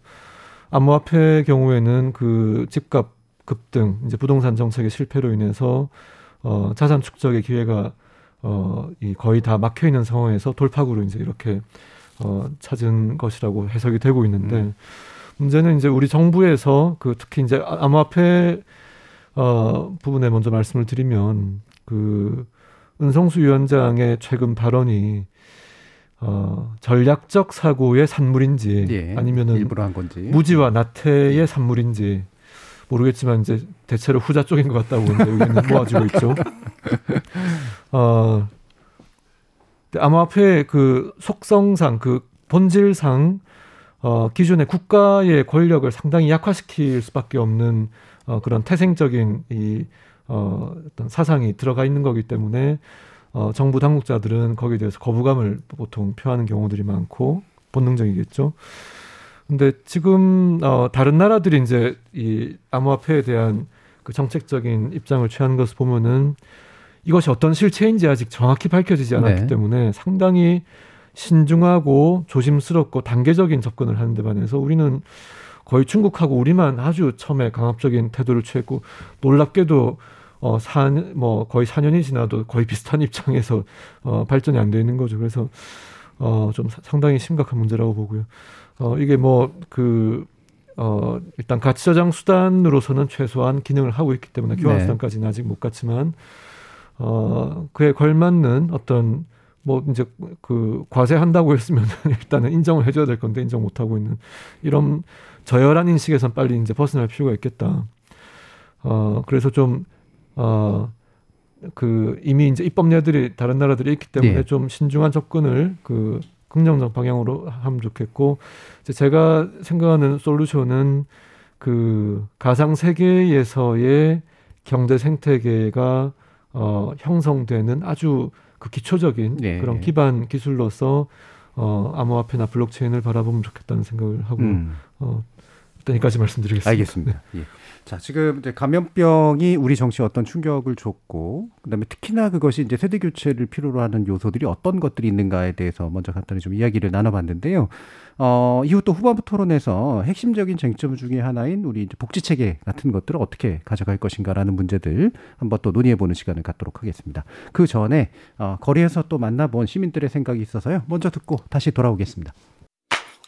암호화폐 경우에는 그 집값 급등, 이제 부동산 정책의 실패로 인해서 어, 자산 축적의 기회가 어, 이 거의 다 막혀 있는 상황에서 돌파구로 이제 이렇게 어, 찾은 것이라고 해석이 되고 있는데 음. 문제는 이제 우리 정부에서 그 특히 이제 아- 암호화폐 어, 부분에 먼저 말씀을 드리면 그 은성수 위원장의 최근 발언이 어, 전략적 사고의 산물인지 예, 아니면은 일부러 한 건지. 무지와 나태의 산물인지 모르겠지만 이제 대체로 후자 쪽인 것 같다고 이제 의견이 [laughs] 모아지고 있죠. 어, 암호화폐 그 속성상 그 본질상 어, 기존의 국가의 권력을 상당히 약화시킬 수밖에 없는 어, 그런 태생적인 이 어, 어떤 사상이 들어가 있는 거기 때문에 어, 정부 당국자들은 거기에 대해서 거부감을 보통 표하는 경우들이 많고 본능적이겠죠. 근데 지금 어, 다른 나라들이 이제 이 암호화폐에 대한 그 정책적인 입장을 취하는 것을 보면은 이것이 어떤 실체인지 아직 정확히 밝혀지지 않았기 네. 때문에 상당히 신중하고 조심스럽고 단계적인 접근을 하는 데 반해서 우리는 거의 중국하고 우리만 아주 처음에 강압적인 태도를 취했고 놀랍게도 어, 사, 뭐, 거의 4년이 지나도 거의 비슷한 [laughs] 입장에서, 어, 발전이 안돼 있는 거죠. 그래서, 어, 좀 사- 상당히 심각한 문제라고 보고요. 어, 이게 뭐, 그, 어, 일단 가치 저장 수단으로서는 최소한 기능을 하고 있기 때문에 교환 네. 수단까지는 아직 못 갔지만, 어, 그에 걸맞는 어떤, 뭐, 이제 그, 과세한다고 [laughs] 했으면 일단은 인정을 해줘야 될 건데 인정 못 하고 있는 이런 저열한 인식에선 빨리 이제 벗어날 필요가 있겠다. 어, 그래서 좀, 어, 그 이미 이제 입법례들이 다른 나라들이 있기 때문에 예. 좀 신중한 접근을 그 긍정적 방향으로 하면 좋겠고 이제 제가 생각하는 솔루션은 그 가상 세계에서의 경제 생태계가 어 형성되는 아주 그 기초적인 네. 그런 기반 기술로서 어 암호화폐나 블록체인을 바라보면 좋겠다는 생각을 하고 음. 어 일단 여기까지 말씀드리겠습니다. 알겠습니다. 예. 자, 지금 이제 감염병이 우리 정치에 어떤 충격을 줬고, 그다음에 특히나 그것이 이제 세대 교체를 필요로 하는 요소들이 어떤 것들이 있는가에 대해서 먼저 간단히 좀 이야기를 나눠봤는데요. 어, 이후 또 후반부 토론에서 핵심적인 쟁점 중에 하나인 우리 이제 복지 체계 같은 것들을 어떻게 가져갈 것인가라는 문제들 한번 또 논의해보는 시간을 갖도록 하겠습니다. 그 전에 어, 거리에서 또 만나본 시민들의 생각이 있어서요. 먼저 듣고 다시 돌아오겠습니다.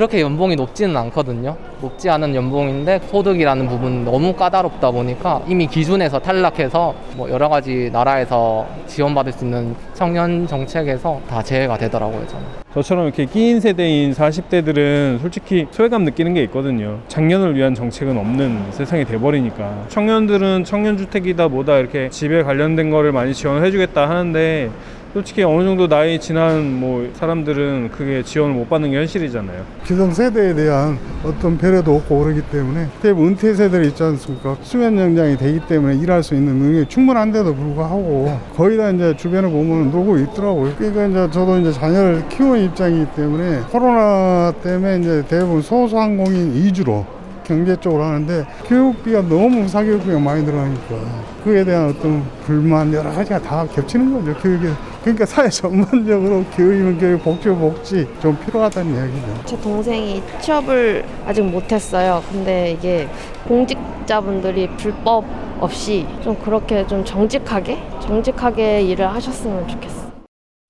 그렇게 연봉이 높지는 않거든요. 높지 않은 연봉인데 소득이라는 부분 너무 까다롭다 보니까 이미 기준에서 탈락해서 뭐 여러 가지 나라에서 지원받을 수 있는 청년 정책에서 다 제외가 되더라고요, 저는. 저처럼 이렇게 끼인 세대인 40대들은 솔직히 소외감 느끼는 게 있거든요. 장년을 위한 정책은 없는 세상이 돼버리니까. 청년들은 청년주택이다 뭐다 이렇게 집에 관련된 거를 많이 지원을 해주겠다 하는데 솔직히 어느 정도 나이 지난 뭐 사람들은 그게 지원을 못 받는 게 현실이잖아요. 기성세대에 대한 어떤 배려도 없고 그러기 때문에 대부분 은퇴 세대들 있지 않습니까? 수면 연장이 되기 때문에 일할 수 있는 능력이 충분한데도 불구하고 거의 다 이제 주변을 보면 놀고 있더라고요. 그러니까 이제 저도 이제 자녀를 키우는 입장이기 때문에 코로나 때문에 이제 대부분 소상공인 위주로 경제 쪽으로 하는데 교육비가 너무 사교육비가 많이 들어가니까 그에 대한 어떤 불만 여러 가지가 다 겹치는 거죠. 교육에 그러니까 사회 전반적으로 교육이면 교육, 복지면 복지 좀 필요하다는 이야기죠. 제 동생이 취업을 아직 못했어요. 근데 이게 공직자분들이 불법 없이 좀 그렇게 좀 정직하게 정직하게 일을 하셨으면 좋겠어.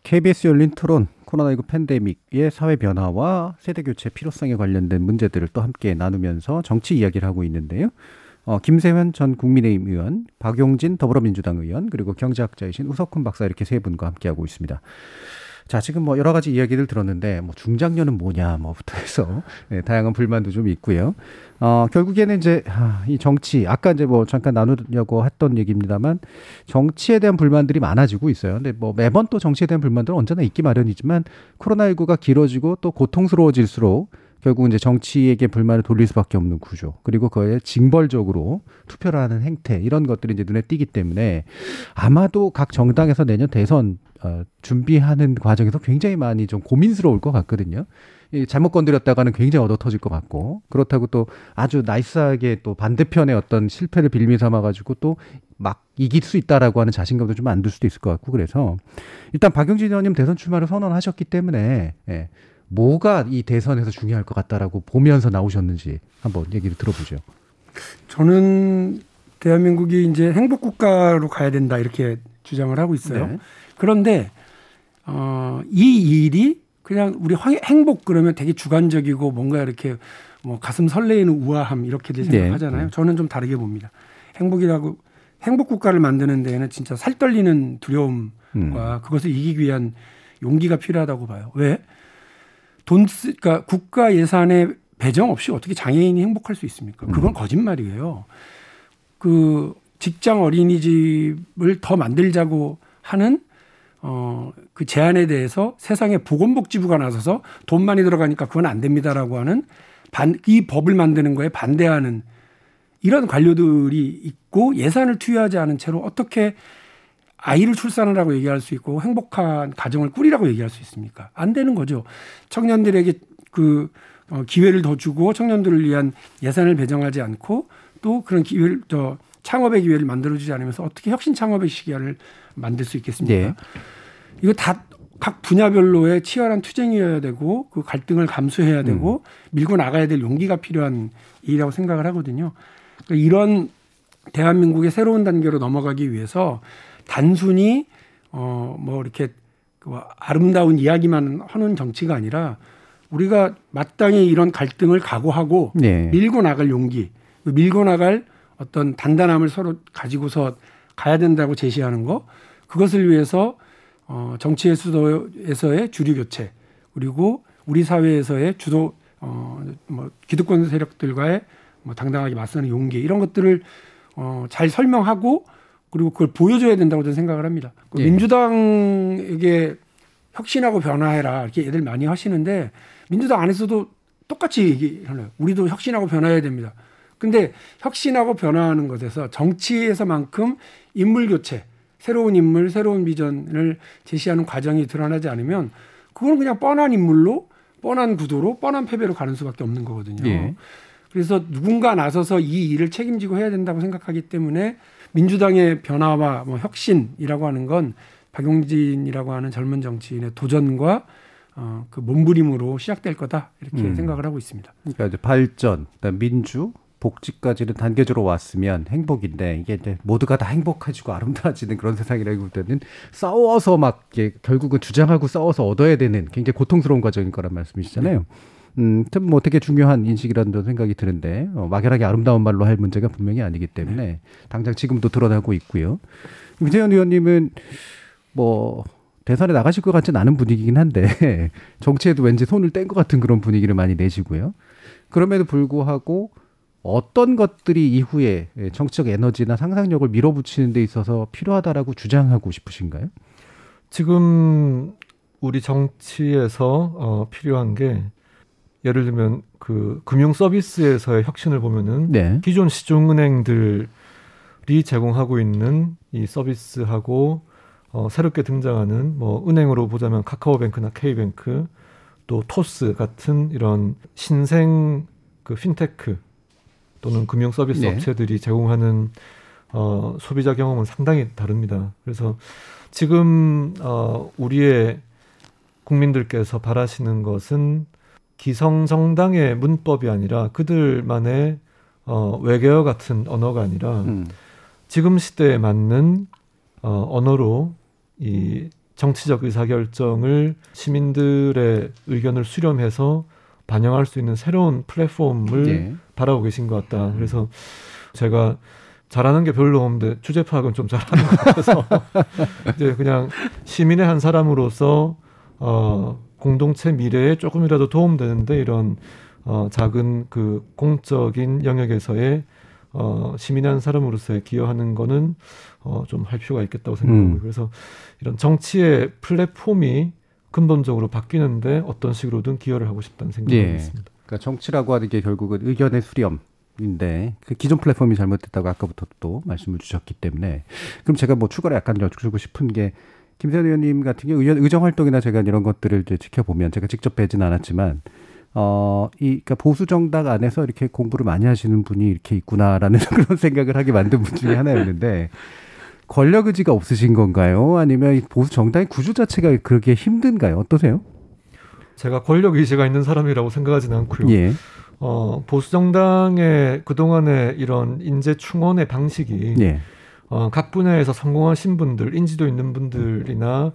KBS 열린 토론 코로나19 팬데믹의 사회 변화와 세대 교체 필요성에 관련된 문제들을 또 함께 나누면서 정치 이야기를 하고 있는데요. 어, 김세현 전 국민의힘 의원, 박용진 더불어민주당 의원, 그리고 경제학자이신 우석훈 박사 이렇게 세 분과 함께하고 있습니다. 자, 지금 뭐 여러 가지 이야기를 들었는데, 뭐 중장년은 뭐냐, 뭐부터 해서, 네, 다양한 불만도 좀 있고요. 어, 결국에는 이제, 아, 이 정치, 아까 이제 뭐 잠깐 나누려고 했던 얘기입니다만, 정치에 대한 불만들이 많아지고 있어요. 근데 뭐 매번 또 정치에 대한 불만들은 언제나 있기 마련이지만, 코로나19가 길어지고 또 고통스러워질수록 결국 이제 정치에게 불만을 돌릴 수밖에 없는 구조 그리고 그에 징벌적으로 투표를 하는 행태 이런 것들이 이제 눈에 띄기 때문에 아마도 각 정당에서 내년 대선 어, 준비하는 과정에서 굉장히 많이 좀 고민스러울 것 같거든요. 이 잘못 건드렸다가는 굉장히 얻어 터질 것 같고 그렇다고 또 아주 나이스하게 또 반대편의 어떤 실패를 빌미 삼아 가지고 또 막 이길 수 있다라고 하는 자신감도 좀 안 들 수도 있을 것 같고 그래서 일단 박용진 의원님 대선 출마를 선언하셨기 때문에 예, 뭐가 이 대선에서 중요할 것 같다라고 보면서 나오셨는지 한번 얘기를 들어보죠. 저는 대한민국이 이제 행복 국가로 가야 된다 이렇게 주장을 하고 있어요. 네. 그런데 어, 이 일이 그냥 우리 행복 그러면 되게 주관적이고 뭔가 이렇게 뭐 가슴 설레이는 우아함 이렇게들 네. 생각하잖아요. 네. 저는 좀 다르게 봅니다. 행복이라고 행복 국가를 만드는 데에는 진짜 살 떨리는 두려움과 음. 그것을 이기기 위한 용기가 필요하다고 봐요. 왜? 돈 쓰, 그러니까 국가 예산에 배정 없이 어떻게 장애인이 행복할 수 있습니까? 그건 거짓말이에요. 그 직장 어린이집을 더 만들자고 하는 어, 그 제안에 대해서 세상에 보건복지부가 나서서 돈 많이 들어가니까 그건 안 됩니다라고 하는 반, 이 법을 만드는 거에 반대하는 이런 관료들이 있고 예산을 투여하지 않은 채로 어떻게 아이를 출산하라고 얘기할 수 있고 행복한 가정을 꾸리라고 얘기할 수 있습니까? 안 되는 거죠. 청년들에게 그 어, 기회를 더 주고 청년들을 위한 예산을 배정하지 않고 또 그런 기회를 저 창업의 기회를 만들어주지 않으면서 어떻게 혁신 창업의 시기를 만들 수 있겠습니까? 네. 이거 다 각 분야별로의 치열한 투쟁이어야 되고 그 갈등을 감수해야 되고 밀고 나가야 될 용기가 필요한 일이라고 생각을 하거든요. 그러니까 이런 대한민국의 새로운 단계로 넘어가기 위해서 단순히 어 뭐 이렇게 그 아름다운 이야기만 하는 정치가 아니라 우리가 마땅히 이런 갈등을 각오하고 네. 밀고 나갈 용기, 그 밀고 나갈 어떤 단단함을 서로 가지고서 가야 된다고 제시하는 거, 그것을 위해서 어, 정치의 수도에서의 주류 교체, 그리고 우리 사회에서의 주도 어, 뭐 기득권 세력들과의 뭐 당당하게 맞서는 용기 이런 것들을 어, 잘 설명하고 그리고 그걸 보여줘야 된다고 저는 생각을 합니다. 그 예. 민주당에게 혁신하고 변화해라 이렇게 애들 많이 하시는데 민주당 안에서도 똑같이 얘기하네요. 우리도 혁신하고 변화해야 됩니다. 근데 혁신하고 변화하는 것에서 정치에서만큼 인물 교체, 새로운 인물, 새로운 비전을 제시하는 과정이 드러나지 않으면 그건 그냥 뻔한 인물로 뻔한 구도로 뻔한 패배로 가는 수밖에 없는 거거든요. 예. 그래서 누군가 나서서 이 일을 책임지고 해야 된다고 생각하기 때문에 민주당의 변화와 뭐 혁신이라고 하는 건 박용진이라고 하는 젊은 정치인의 도전과 어, 그 몸부림으로 시작될 거다 이렇게 음. 생각을 하고 있습니다. 그러니까 이제 발전, 그다음 민주, 복지까지는 단계적으로 왔으면 행복인데 이게 이제 모두가 다 행복해지고 아름다워지는 그런 세상이라기보다는 싸워서 막 이게 결국은 주장하고 싸워서 얻어야 되는 굉장히 고통스러운 과정일 거란 말씀이시잖아요. 음, 참뭐 어떻게 중요한 인식이라는 또 생각이 드는데 어, 막연하게 아름다운 말로 할 문제가 분명히 아니기 때문에 당장 지금도 드러나고 있고요. 김재현 의원님은 뭐 대선에 나가실 것 같지는 않은 분위기긴 한데 [laughs] 정치에도 왠지 손을 뗀 것 같은 그런 분위기를 많이 내시고요. 그럼에도 불구하고 어떤 것들이 이후에 정치적 에너지나 상상력을 밀어붙이는 데 있어서 필요하다라고 주장하고 싶으신가요? 지금 우리 정치에서 어, 필요한 게 예를 들면 그 금융 서비스에서의 혁신을 보면은 네. 기존 시중은행들이 제공하고 있는 이 서비스하고 어, 새롭게 등장하는 뭐 은행으로 보자면 카카오뱅크나 K뱅크 또 토스 같은 이런 신생 그 핀테크 또는 금융 서비스 네. 업체들이 제공하는 어, 소비자 경험은 상당히 다릅니다. 그래서 지금 어, 우리의 국민들께서 바라시는 것은 기성 정당의 문법이 아니라 그들만의 어, 외계어 같은 언어가 아니라 음. 지금 시대에 맞는 어, 언어로 이 정치적 의사결정을 시민들의 의견을 수렴해서 반영할 수 있는 새로운 플랫폼을 예. 바라고 계신 것 같다. 그래서 제가 잘하는 게 별로 없는데 주제 파악은 좀 잘하는 것 같아서 [laughs] 이제 그냥 시민의 한 사람으로서 어 공동체 미래에 조금이라도 도움되는데 이런 어 작은 그 공적인 영역에서의 어 시민의 한 사람으로서의 기여하는 거는 어 좀 할 필요가 있겠다고 생각하고 음. 그래서 이런 정치의 플랫폼이 근본적으로 바뀌는데 어떤 식으로든 기여를 하고 싶다는 생각이 예. 있습니다. 그러니까 정치라고 하는 게 결국은 의견의 수렴 인데 그 기존 플랫폼이 잘못됐다고 아까부터 또 말씀을 주셨기 때문에 그럼 제가 뭐 추가로 약간 여쭈고 싶은 게 김세현 의원님 같은 경우 의원, 의정 활동이나 제가 이런 것들을 이제 지켜보면 제가 직접 뵈진 않았지만 어, 이, 그러니까 보수 정당 안에서 이렇게 공부를 많이 하시는 분이 이렇게 있구나라는 [laughs] 그런 생각을 하게 만든 분 중에 하나였는데 권력 의지가 없으신 건가요? 아니면 이 보수 정당의 구조 자체가 그렇게 힘든가요? 어떠세요? 제가 권력 의지가 있는 사람이라고 생각하지는 않고요. 예. 어, 보수 정당의 그동안의 이런 인재 충원의 방식이 예. 어, 각 분야에서 성공하신 분들, 인지도 있는 분들이나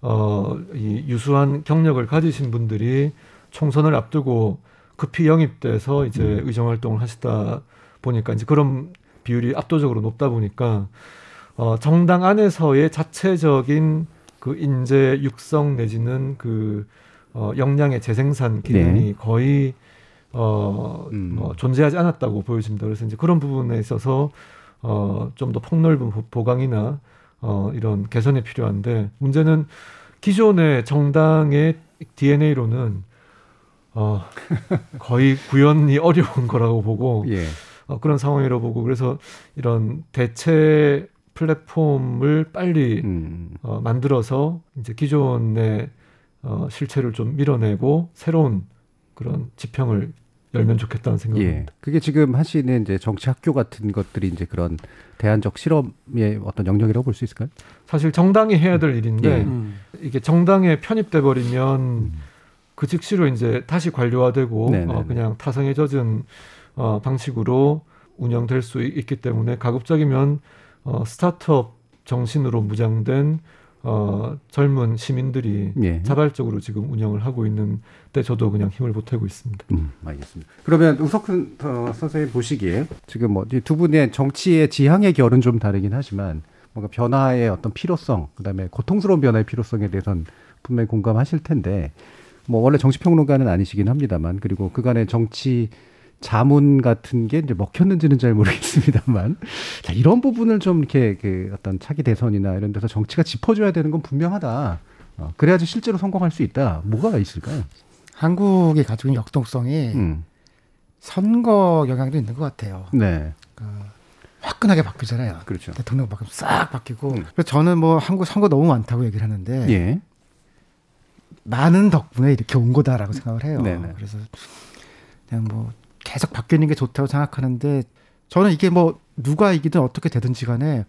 어, 이 유수한 경력을 가지신 분들이 총선을 앞두고 급히 영입돼서 이제 음. 의정 활동을 하시다 보니까 이제 그런 비율이 압도적으로 높다 보니까 어, 정당 안에서의 자체적인 그 인재 육성 내지는 그 어, 역량의 재생산 기능이 네. 거의 어, 뭐 존재하지 않았다고 보여집니다. 그래서 이제 그런 부분에 있어서 어, 좀 더 폭넓은 보- 보강이나 어, 이런 개선이 필요한데 문제는 기존의 정당의 DNA로는 어, [laughs] 거의 구현이 어려운 거라고 보고 예. 어, 그런 상황이라고 보고 그래서 이런 대체 플랫폼을 빨리 음. 어, 만들어서 이제 기존의 어, 실체를 좀 밀어내고 새로운 그런 지평을 열면 좋겠다는 생각입니다. 예. 그게 지금 하시는 이제 정치 학교 같은 것들이 이제 그런 대안적 실험의 어떤 영역이라고 볼 수 있을까요? 사실 정당이 해야 될 일인데 예. 음. 이게 정당에 편입돼 버리면 그 즉시로 이제 다시 관료화되고 네네네. 어, 그냥 타성에 젖은 어, 방식으로 운영될 수 있- 있기 때문에 가급적이면 어, 스타트업 정신으로 무장된 어, 젊은 시민들이 예. 자발적으로 지금 운영을 하고 있는 데 저도 그냥 힘을 보태고 있습니다. 음, 알겠습니다. 그러면 우석훈 어, 선생님 보시기에 지금 뭐 두 분의 정치의 지향의 결은 좀 다르긴 하지만 뭔가 변화의 어떤 필요성, 그다음에 고통스러운 변화의 필요성에 대해선 분명히 공감하실 텐데 뭐 원래 정치 평론가는 아니시긴 합니다만 그리고 그간의 정치 자문 같은 게 이제 먹혔는지는 잘 모르겠습니다만 자, 이런 부분을 좀 이렇게 그 어떤 차기 대선이나 이런 데서 정치가 짚어줘야 되는 건 분명하다. 어, 그래야지 실제로 성공할 수 있다. 뭐가 있을까요? 한국이 가지고 있는 역동성이 음. 선거 영향도 있는 것 같아요. 네. 화끈하게 바뀌잖아요. 그렇죠. 대통령 바뀌면 싹 바뀌고. 그래서 저는 뭐 한국 선거 너무 많다고 얘기를 하는데 예. 많은 덕분에 이렇게 온 거다라고 생각을 해요. 네네. 그래서 그냥 뭐 계속 바뀌는 게 좋다고 생각하는데 저는 이게 뭐 누가 이기든 어떻게 되든지 간에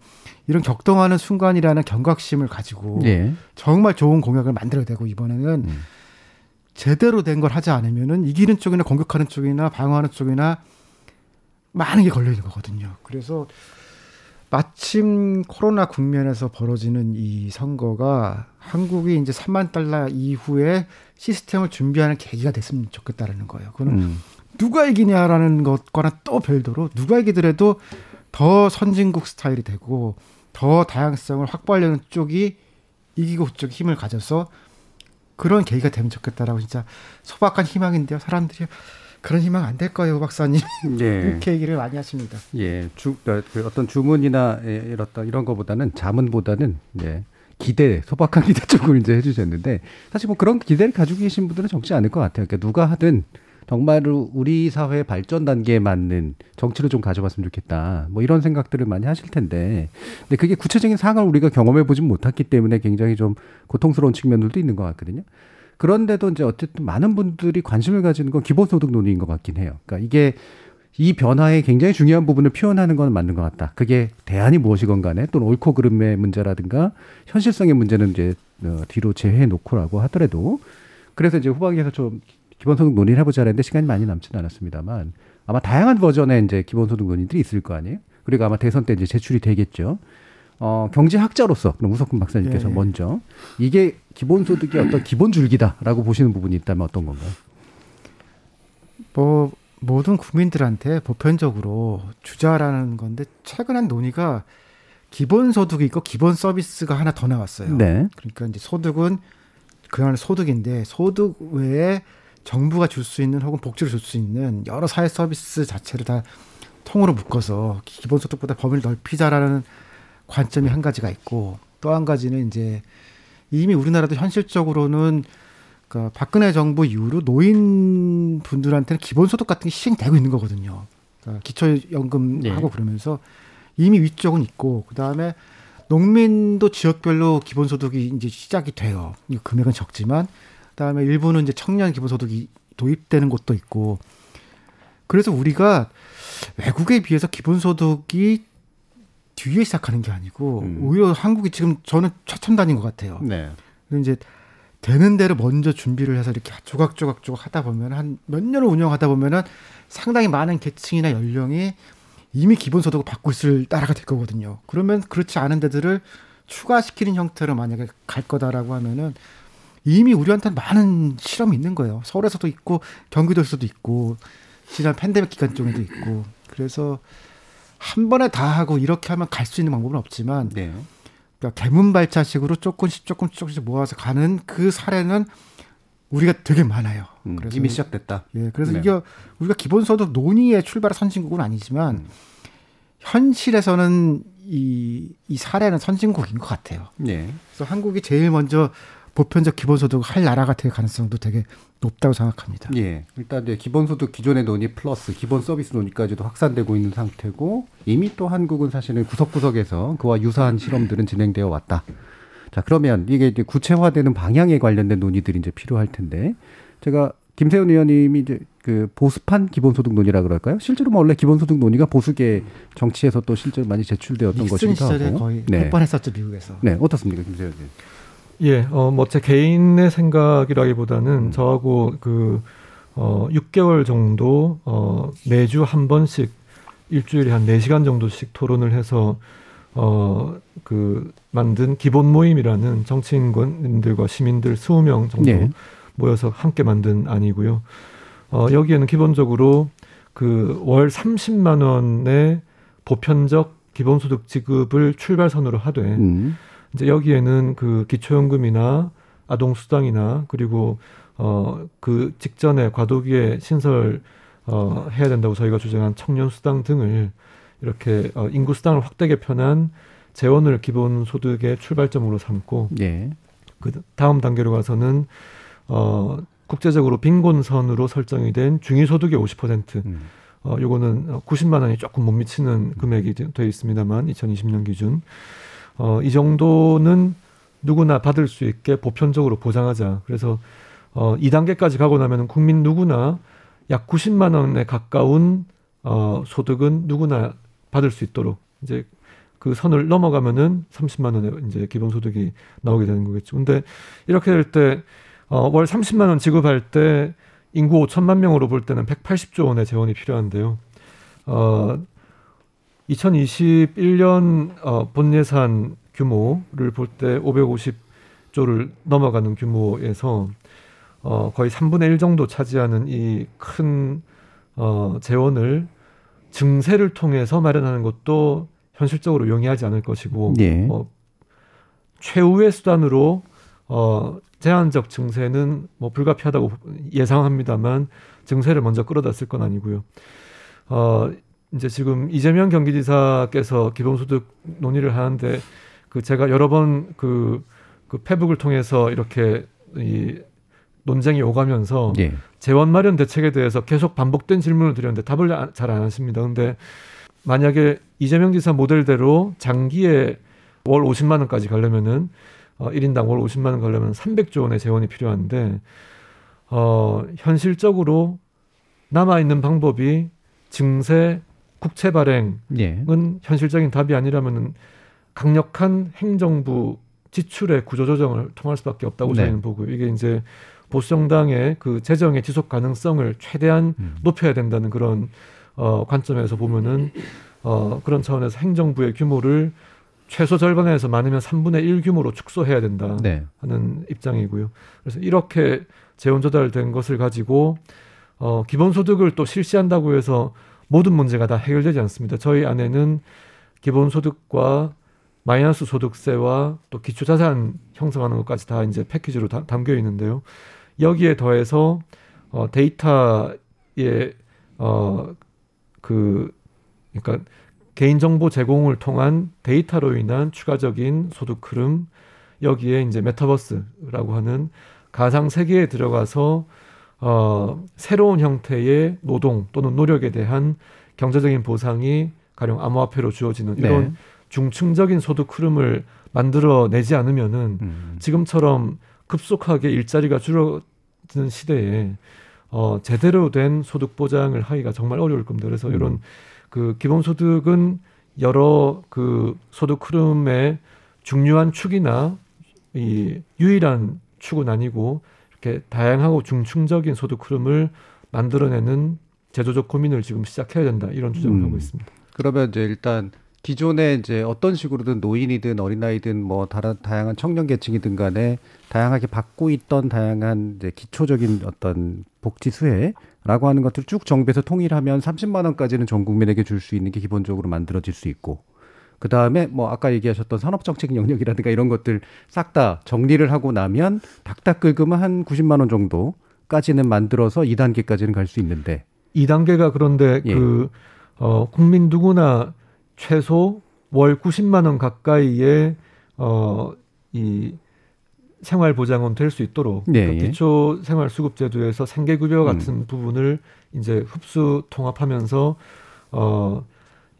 이런 격동하는 순간이라는 경각심을 가지고 예. 정말 좋은 공약을 만들어야 되고 이번에는 제대로 된 걸 하지 않으면은 이기는 쪽이나 공격하는 쪽이나 방어하는 쪽이나 많은 게 걸려 있는 거거든요. 그래서 마침 코로나 국면에서 벌어지는 이 선거가 한국이 이제 3만 달러 이후에 시스템을 준비하는 계기가 됐으면 좋겠다라는 거예요. 그거는 음. 누가 이기냐라는 것과는 또 별도로 누가 이기더라도 더 선진국 스타일이 되고 더 다양성을 확보하려는 쪽이 이기고 그쪽이 힘을 가져서 그런 계기가 되면 좋겠다라고 진짜 소박한 희망인데요. 사람들이 그런 희망 안 될 거예요, 박사님. 예. [laughs] 이렇게 얘기를 많이 하십니다. 예, 주, 어, 그 어떤 주문이나 예, 이런 이런 거보다는 자문보다는 예, 기대, 소박한 기대 쪽을 이제 해주셨는데 사실 뭐 그런 기대를 가지고 계신 분들은 적지 않을 것 같아요. 그러니까 누가 하든 정말로 우리 사회 발전 단계에 맞는 정치를 좀 가져봤으면 좋겠다. 뭐 이런 생각들을 많이 하실 텐데, 근데 그게 구체적인 상황을 우리가 경험해 보진 못했기 때문에 굉장히 좀 고통스러운 측면들도 있는 것 같거든요. 그런데도 이제 어쨌든 많은 분들이 관심을 가지는 건 기본소득 논의인 것 같긴 해요. 그러니까 이게 이 변화의 굉장히 중요한 부분을 표현하는 건 맞는 것 같다. 그게 대안이 무엇이건 간에 또는 옳고 그름의 문제라든가 현실성의 문제는 이제 어, 뒤로 제외해 놓고라고 하더라도 그래서 이제 후반기에서 좀 기본소득 논의를 해보자 했는데 시간이 많이 남지는 않았습니다만 아마 다양한 버전의 이제 기본소득 논의들이 있을 거 아니에요. 그리고 아마 대선 때 이제 제출이 되겠죠. 어, 경제학자로서 그럼 우석훈 박사님께서 예, 예. 먼저 이게 기본소득의 어떤 기본 줄기다라고 보시는 부분이 있다면 어떤 건가요? 뭐 모든 국민들한테 보편적으로 주자라는 건데 최근한 논의가 기본소득이 있고 기본 서비스가 하나 더 나왔어요. 네. 그러니까 이제 소득은 그냥 소득인데 소득 외에 정부가 줄 수 있는 혹은 복지를 줄 수 있는 여러 사회 서비스 자체를 다 통으로 묶어서 기본소득보다 범위를 넓히자라는 관점이 한 가지가 있고 또 한 가지는 이제 이미 우리나라도 현실적으로는 그러니까 박근혜 정부 이후로 노인 분들한테는 기본소득 같은 게 시행되고 있는 거거든요. 그러니까 기초연금 네. 하고 그러면서 이미 위쪽은 있고 그 다음에 농민도 지역별로 기본소득이 이제 시작이 돼요. 이 금액은 적지만 그다음에 일부는 이제 청년 기본소득이 도입되는 곳도 있고 그래서 우리가 외국에 비해서 기본소득이 뒤에 시작하는 게 아니고 오히려 한국이 지금 저는 최첨단인 것 같아요. 네. 이제 되는 대로 먼저 준비를 해서 이렇게 조각조각 조각 하다 보면 한 몇 년을 운영하다 보면은 상당히 많은 계층이나 연령이 이미 기본소득을 받고 있을 나라가 될 거거든요. 그러면 그렇지 않은 데들을 추가시키는 형태로 만약에 갈 거다라고 하면은 이미 우리한테는 많은 실험이 있는 거예요. 서울에서도 있고 경기도에서도 있고 지난 팬데믹 기간 중에도 있고 그래서 한 번에 다 하고 이렇게 하면 갈 수 있는 방법은 없지만 네. 그러니까 개문발차식으로 조금씩 조금씩 조금씩 모아서 가는 그 사례는 우리가 되게 많아요. 음, 이미 시작됐다. 예, 그래서 네. 이게 우리가 기본소득 논의의 출발의 선진국은 아니지만 음. 현실에서는 이, 이 사례는 선진국인 것 같아요. 네. 그래서 한국이 제일 먼저 보편적 기본소득을 할 나라가 될 가능성도 되게 높다고 생각합니다. 예. 일단 이제 기본소득 기존의 논의 플러스 기본 서비스 논의까지도 확산되고 있는 상태고 이미 또 한국은 사실은 구석구석에서 그와 유사한 실험들은 진행되어 왔다. 자, 그러면 이게 이제 구체화되는 방향에 관련된 논의들이 이제 필요할 텐데 제가 김세훈 의원님이 이제 그 보수판 기본소득 논의라 그럴까요? 실제로 뭐 원래 기본소득 논의가 보수계 정치에서 또 실제로 많이 제출되었던 것이기도 시절에 하고. 거의 네. 몇번 했었죠 미국에서. 네, 어떻습니까, 김세훈 의원? 예, 어, 뭐, 제 개인의 생각이라기보다는 저하고 그, 어, 6개월 정도, 어, 매주 한 번씩 일주일에 한 4시간 정도씩 토론을 해서, 어, 그, 만든 기본 모임이라는 정치인들과 시민들 20명 정도 네. 모여서 함께 만든 안이고요. 어, 여기에는 기본적으로 그 월 30만 원의 보편적 기본소득 지급을 출발선으로 하되 음. 이제 여기에는 그 기초연금이나 아동수당이나 그리고 어 그 직전에 과도기에 신설 어 해야 된다고 저희가 주장한 청년수당 등을 이렇게 어 인구수당을 확대 개편한 재원을 기본소득의 출발점으로 삼고 네. 그 다음 단계로 가서는 어 국제적으로 빈곤선으로 설정이 된 중위소득의 50%. 음. 어 요거는 90만 원이 조금 못 미치는 금액이 되- 되어 있습니다만 2020년 기준 어 이 정도는 누구나 받을 수 있게 보편적으로 보장하자. 그래서 어 2단계까지 가고 나면은 국민 누구나 약 90만 원에 가까운 어 소득은 누구나 받을 수 있도록 이제 그 선을 넘어가면은 30만 원의 이제 기본 소득이 나오게 되는 거겠죠. 근데 이렇게 될 때 어, 월 30만 원 지급할 때 인구 5천만 명으로 볼 때는 180조 원의 재원이 필요한데요. 어, 2021년 어, 본 예산 규모를 볼 때 550조를 넘어가는 규모에서 어, 거의 3분의 1 정도 차지하는 이큰 어, 재원을 증세를 통해서 마련하는 것도 현실적으로 용이하지 않을 것이고 예. 어, 최후의 수단으로 어, 제한적 증세는 뭐 불가피하다고 예상합니다만 증세를 먼저 끌어다 쓸 건 아니고요. 어, 이제 지금 이재명 경기지사께서 기본소득 논의를 하는데 그 제가 여러 번그 그 페북을 통해서 이렇게 이 논쟁이 오가면서 예. 재원 마련 대책에 대해서 계속 반복된 질문을 드렸는데 답을 잘 안 하십니다. 근데 만약에 이재명 지사 모델대로 장기에 월 50만 원까지 가려면은 어 1인당 월 50만 원 가려면 300조 원의 재원이 필요한데 어 현실적으로 남아 있는 방법이 증세 국채 발행은 예. 현실적인 답이 아니라면은 강력한 행정부 지출의 구조 조정을 통할 수밖에 없다고 네. 저희는 보고요. 이게 이제 보수 정당의 그 재정의 지속 가능성을 최대한 음. 높여야 된다는 그런 어 관점에서 보면은 어 그런 차원에서 행정부의 규모를 최소 절반에서 많으면 3분의 1 규모로 축소해야 된다 네. 하는 입장이고요. 그래서 이렇게 재원 조달된 것을 가지고 어 기본소득을 또 실시한다고 해서 모든 문제가 다 해결되지 않습니다. 저희 안에는 기본소득과 마이너스 소득세와 또 기초자산 형성하는 것까지 다 이제 패키지로 다, 담겨 있는데요. 여기에 더해서 어, 데이터의 어 그 그러니까 개인정보 제공을 통한 데이터로 인한 추가적인 소득 흐름 여기에 이제 메타버스라고 하는 가상 세계에 들어가서 어 새로운 형태의 노동 또는 노력에 대한 경제적인 보상이 가령 암호화폐로 주어지는 이런 네. 중층적인 소득 흐름을 만들어내지 않으면은 음. 지금처럼 급속하게 일자리가 줄어드는 시대에 어, 제대로 된 소득 보장을 하기가 정말 어려울 겁니다. 그래서 이런 음. 그 기본소득은 여러 그 소득 흐름의 중요한 축이나 이 유일한 축은 아니고 이렇게 다양하고 중층적인 소득 흐름을 만들어내는 제도적 고민을 지금 시작해야 된다 이런 주장을 음. 하고 있습니다. 그러면 이제 일단 기존에 이제 어떤 식으로든 노인이든 어린아이든 뭐 다른 다양한 청년 계층이든 간에 다양하게 받고 있던 다양한 이제 기초적인 어떤 복지 수혜라고 하는 것들 쭉 정부에서 통일하면 30만 원까지는 전 국민에게 줄 수 있는 게 기본적으로 만들어질 수 있고 그 다음에 뭐 아까 얘기하셨던 산업정책 영역이라든가 이런 것들 싹 다 정리를 하고 나면 닥닥 긁으면 한 90만 원 정도까지는 만들어서 2단계까지는 갈 수 있는데 2단계가 그런데 예. 그 어, 국민 누구나 최소 월 90만 원 가까이의 어, 이 생활 보장은 될 수 있도록 예, 그러니까 예. 기초 생활 수급 제도에서 생계 급여 같은 음. 부분을 이제 흡수 통합하면서 어,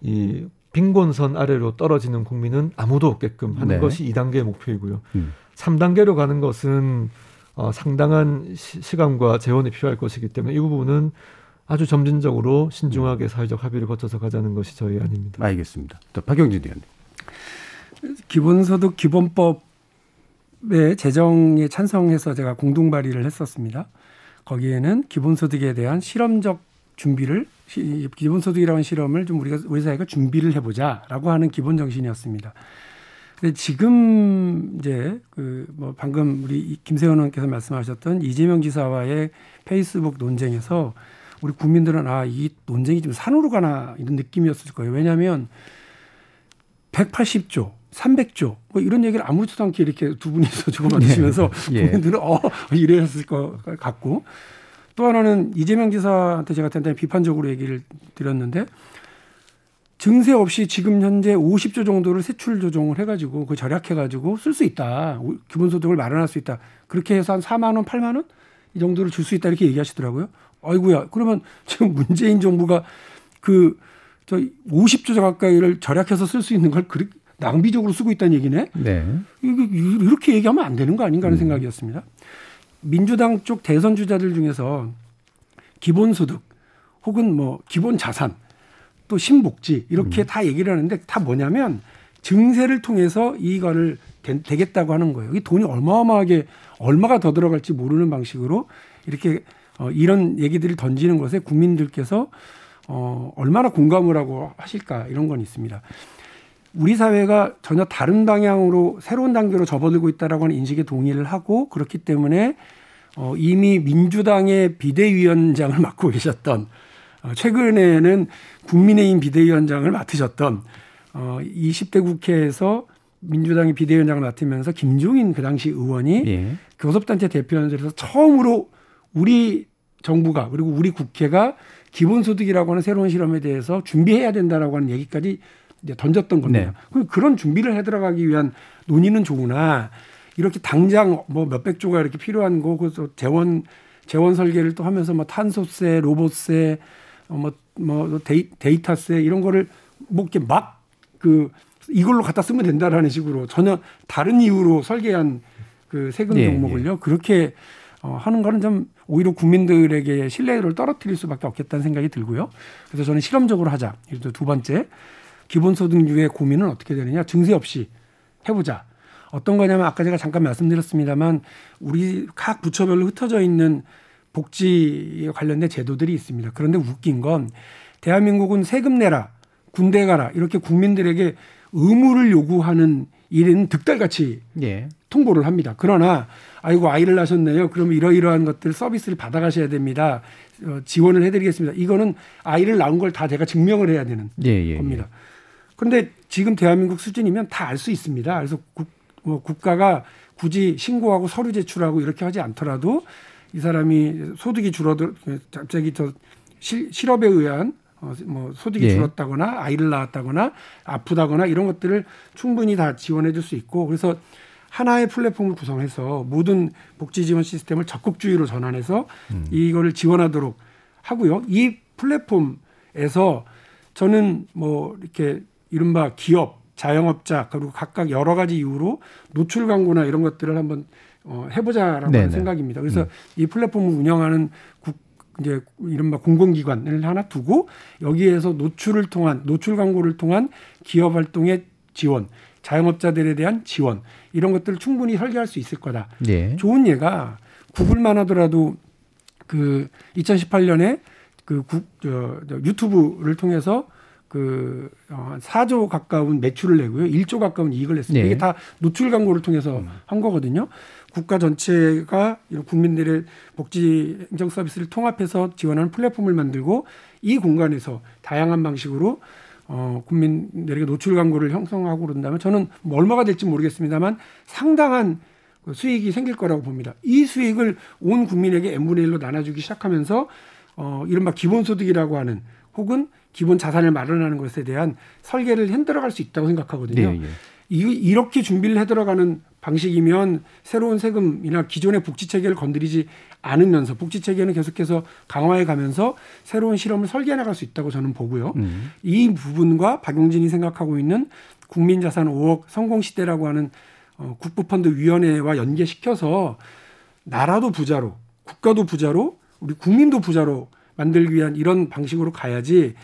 이 빈곤선 아래로 떨어지는 국민은 아무도 없게끔 하는 네. 것이 2단계의 목표이고요. 음. 3단계로 가는 것은 어, 상당한 시, 시간과 재원이 필요할 것이기 때문에 이 부분은 아주 점진적으로 신중하게 사회적 합의를 거쳐서 가자는 것이 저희 아닙니다. 알겠습니다. 또 박영진 의원님. 기본소득 기본법의 제정에 찬성해서 제가 공동 발의를 했었습니다. 거기에는 기본소득에 대한 실험적 준비를 시- 기본소득이라는 실험을 좀 우리가 우리 사회가 준비를 해보자라고 하는 기본 정신이었습니다. 근데 지금 이제 그 뭐 방금 우리 이- 김세현 의원께서 말씀하셨던 이재명 지사와의 페이스북 논쟁에서 우리 국민들은 아 이 논쟁이 좀 산으로 가나 이런 느낌이었을 거예요. 왜냐하면 180조, 300조 뭐 이런 얘기를 아무렇지도 않게 이렇게 두 분이서 [laughs] 주고받으시면서 예. 국민들은 어 이랬을 것 같고 또 하나는 이재명 지사한테 제가 대단히 비판적으로 얘기를 드렸는데 증세 없이 지금 현재 50조 정도를 세출 조정을 해가지고 그 절약해가지고 쓸 수 있다. 오- 기본소득을 마련할 수 있다. 그렇게 해서 한 4만 원, 8만 원 이 정도를 줄 수 있다 이렇게 얘기하시더라고요. 아이고야. 그러면 지금 문재인 정부가 그 저 50조 가까이를 절약해서 쓸 수 있는 걸 그렇게 낭비적으로 쓰고 있다는 얘기네. 네. 이렇게 얘기하면 안 되는 거 아닌가 하는 생각이었습니다. 민주당 쪽 대선 주자들 중에서 기본소득 혹은 뭐 기본 자산 또 신복지 이렇게 다 얘기를 하는데 다 뭐냐면 증세를 통해서 이거를 되, 되겠다고 하는 거예요. 이 돈이 어마어마하게 얼마가 더 들어갈지 모르는 방식으로 이렇게 어, 이런 얘기들을 던지는 것에 국민들께서 어, 얼마나 공감을 하고 하실까 이런 건 있습니다. 우리 사회가 전혀 다른 방향으로 새로운 단계로 접어들고 있다라고 하는 인식에 동의를 하고 그렇기 때문에 어, 이미 민주당의 비대위원장을 [laughs] 맡고 계셨던 어, 최근에는 국민의힘 비대위원장을 맡으셨던 어, 20대 국회에서 민주당의 비대위원장을 맡으면서 김종인 그 당시 의원이 예. 교섭단체 대표연설에서 처음으로 우리 정부가 그리고 우리 국회가 기본소득이라고 하는 새로운 실험에 대해서 준비해야 된다라고 하는 얘기까지 이제 던졌던 겁니다. 네. 그럼 그런 준비를 해 들어가기 위한 논의는 좋으나 이렇게 당장 뭐 몇백 조가 이렇게 필요한 거 그래서 재원 재원 설계를 또 하면서 뭐 탄소세, 로봇세, 어, 뭐, 뭐 데이, 데이터세 이런 거를 뭐 이렇게 막 그 이걸로 갖다 쓰면 된다라는 식으로 전혀 다른 이유로 설계한 그 세금 예, 종목을요 그렇게 어, 하는 거는 좀 오히려 국민들에게 신뢰를 떨어뜨릴 수밖에 없겠다는 생각이 들고요. 그래서 저는 실험적으로 하자. 이것도 두 번째 기본소득류의 고민은 어떻게 되느냐 증세 없이 해보자. 어떤 거냐면 아까 제가 잠깐 말씀드렸습니다만 우리 각 부처별로 흩어져 있는 복지에 관련된 제도들이 있습니다. 그런데 웃긴 건 대한민국은 세금 내라, 군대 가라 이렇게 국민들에게 의무를 요구하는 일은 득달같이 예. 통보를 합니다. 그러나 아이고 아이를 낳으셨네요. 그러면 이러이러한 것들 서비스를 받아가셔야 됩니다. 어, 지원을 해드리겠습니다. 이거는 아이를 낳은 걸 다 제가 증명을 해야 되는 예, 예, 예. 겁니다. 그런데 지금 대한민국 수준이면 다 알 수 있습니다. 그래서 국, 뭐 국가가 굳이 신고하고 서류 제출하고 이렇게 하지 않더라도 이 사람이 소득이 줄어들 갑자기 저 실, 실업에 의한 어, 뭐 소득이 예. 줄었다거나 아이를 낳았다거나 아프다거나 이런 것들을 충분히 다 지원해 줄 수 있고 그래서 하나의 플랫폼을 구성해서 모든 복지 지원 시스템을 적극주의로 전환해서 음. 이거를 지원하도록 하고요. 이 플랫폼에서 저는 뭐 이렇게 이른바 기업, 자영업자 그리고 각각 여러 가지 이유로 노출 광고나 이런 것들을 한번 어, 해보자라고 네네. 하는 생각입니다. 그래서 음. 이 플랫폼을 운영하는 국, 이제 이른바 공공기관을 하나 두고 여기에서 노출을 통한 노출 광고를 통한 기업 활동의 지원, 자영업자들에 대한 지원 이런 것들을 충분히 설계할 수 있을 거다. 네. 좋은 예가 구글만 하더라도 그 2018년에 그 국, 저, 저 유튜브를 통해서 그 어, 4조 가까운 매출을 내고요. 1조 가까운 이익을 냈습니다. 네. 이게 다 노출 광고를 통해서 음. 한 거거든요. 국가 전체가 이런 국민들의 복지 행정 서비스를 통합해서 지원하는 플랫폼을 만들고 이 공간에서 다양한 방식으로 어, 국민들에게 노출 광고를 형성하고 그런다면 저는 뭐 얼마가 될지 모르겠습니다만 상당한 그 수익이 생길 거라고 봅니다. 이 수익을 온 국민에게 n분의 1로 나눠주기 시작하면서 어, 이른바 기본소득이라고 하는 혹은 기본 자산을 마련하는 것에 대한 설계를 흔들어갈 수 있다고 생각하거든요. 네, 예. 이, 이렇게 준비를 해 들어가는 방식이면 새로운 세금이나 기존의 복지 체계를 건드리지 않으면서 복지 체계는 계속해서 강화해 가면서 새로운 실험을 설계해 나갈 수 있다고 저는 보고요. 음. 이 부분과 박용진이 생각하고 있는 국민 자산 5억 성공 시대라고 하는 어, 국부펀드 위원회와 연계시켜서 나라도 부자로 국가도 부자로 우리 국민도 부자로 만들기 위한 이런 방식으로 가야지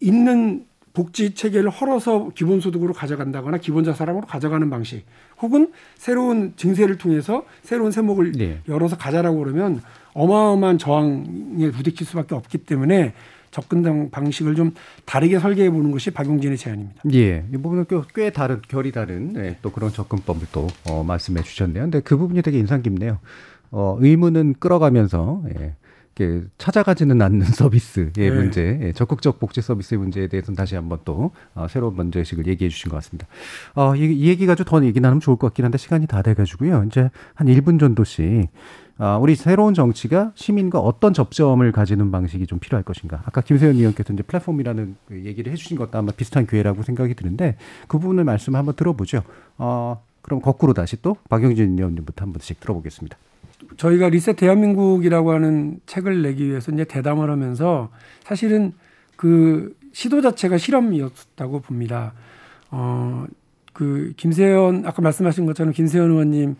있는 복지 체계를 헐어서 기본소득으로 가져간다거나 기본자산으로 가져가는 방식 혹은 새로운 증세를 통해서 새로운 세목을 네. 열어서 가자라고 그러면 어마어마한 저항에 부딪힐 수밖에 없기 때문에 접근 방식을 좀 다르게 설계해 보는 것이 박용진의 제안입니다. 예, 이 부분은 꽤, 꽤 다른 결이 다른 네, 또 그런 접근법을 또 어, 말씀해 주셨네요. 근데 그 부분이 되게 인상 깊네요. 어, 의무는 끌어가면서 예. 찾아가지는 않는 [laughs] 서비스의 네. 문제, 예, 적극적 복지 서비스의 문제에 대해서는 다시 한번 또 어, 새로운 문제의식을 얘기해 주신 것 같습니다. 어, 이, 이 얘기 가지고 더 얘기 나누면 좋을 것 같긴 한데 시간이 다 돼가지고요. 이제 한 1분 정도씩 아, 우리 새로운 정치가 시민과 어떤 접점을 가지는 방식이 좀 필요할 것인가. 아까 김세현 의원께서 이제 플랫폼이라는 그 얘기를 해주신 것도 아마 비슷한 기회라고 생각이 드는데 그 부분을 말씀 한번 들어보죠. 어, 그럼 거꾸로 다시 또 박영진 의원님부터 한 번씩 들어보겠습니다. 저희가 리셋 대한민국이라고 하는 책을 내기 위해서 이제 대담을 하면서 사실은 그 시도 자체가 실험이었다고 봅니다. 어, 그 김세현 아까 말씀하신 것처럼 김세현 의원님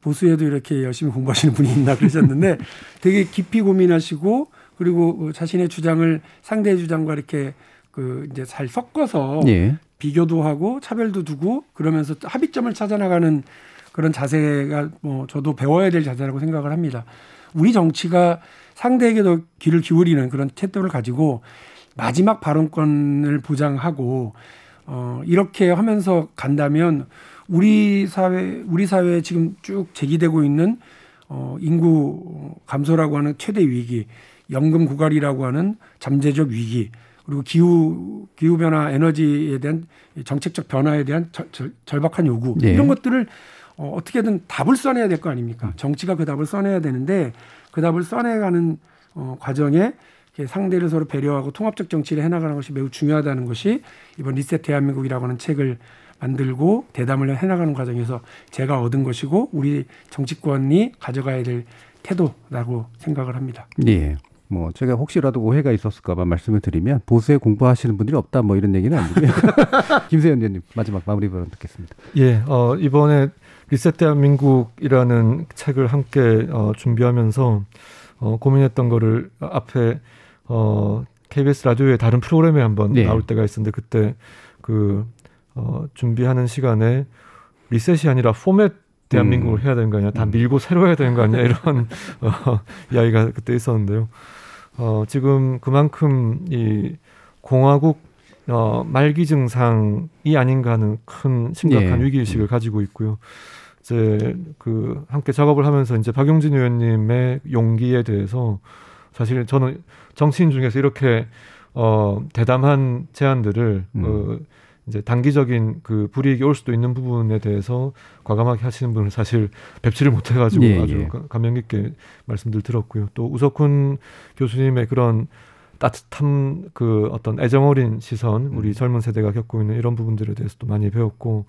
보수에도 이렇게 열심히 공부하시는 분이 있나 그러셨는데 [laughs] 되게 깊이 고민하시고 그리고 자신의 주장을 상대의 주장과 이렇게 그 이제 잘 섞어서 예. 비교도 하고 차별도 두고 그러면서 합의점을 찾아 나가는 그런 자세가 뭐 저도 배워야 될 자세라고 생각을 합니다. 우리 정치가 상대에게도 귀를 기울이는 그런 태도를 가지고 마지막 발언권을 보장하고 어 이렇게 하면서 간다면 우리 사회 우리 사회에 지금 쭉 제기되고 있는 어 인구 감소라고 하는 최대 위기, 연금 고갈이라고 하는 잠재적 위기, 그리고 기후 기후 변화 에너지에 대한 정책적 변화에 대한 절, 절, 절박한 요구 네. 이런 것들을 어, 어떻게든 답을 써내야 될 거 아닙니까? 음. 정치가 그 답을 써내야 되는데 그 답을 써내가는 어, 과정에 상대를 서로 배려하고 통합적 정치를 해나가는 것이 매우 중요하다는 것이 이번 리셋 대한민국이라고 하는 책을 만들고 대담을 해나가는 과정에서 제가 얻은 것이고 우리 정치권이 가져가야 될 태도라고 생각을 합니다. 예. 뭐 제가 혹시라도 오해가 있었을까봐 말씀을 드리면 보수에 공부하시는 분들이 없다 뭐 이런 얘기는 아니고요. [laughs] 김세현 의원님 마지막 마무리 발언 듣겠습니다. 예, 어, 이번에 리셋 대한민국이라는 책을 함께 어, 준비하면서 어, 고민했던 거를 앞에 어, KBS 라디오의 다른 프로그램에 한번 네. 나올 때가 있었는데 그때 그 어, 준비하는 시간에 리셋이 아니라 포맷 대한민국을 음. 해야 되는 거 아니야? 다 밀고 새로 해야 되는 거 아니야? 이런 [laughs] 어, 이야기가 그때 있었는데요. 어, 지금 그만큼 이 공화국 어, 말기 증상이 아닌가 하는 큰 심각한 예. 위기 의식을 가지고 있고요. 이제 그 함께 작업을 하면서 이제 박용진 의원님의 용기에 대해서 사실 저는 정치인 중에서 이렇게 어 대담한 제안들을 음. 어 이제 단기적인 그 불이익이 올 수도 있는 부분에 대해서 과감하게 하시는 분을 사실 뵙지를 못해가지고 예, 아주 예. 가- 감명 깊게 말씀들 들었고요. 또 우석훈 교수님의 그런 따뜻한 그 어떤 애정 어린 시선, 우리 음. 젊은 세대가 겪고 있는 이런 부분들에 대해서도 많이 배웠고,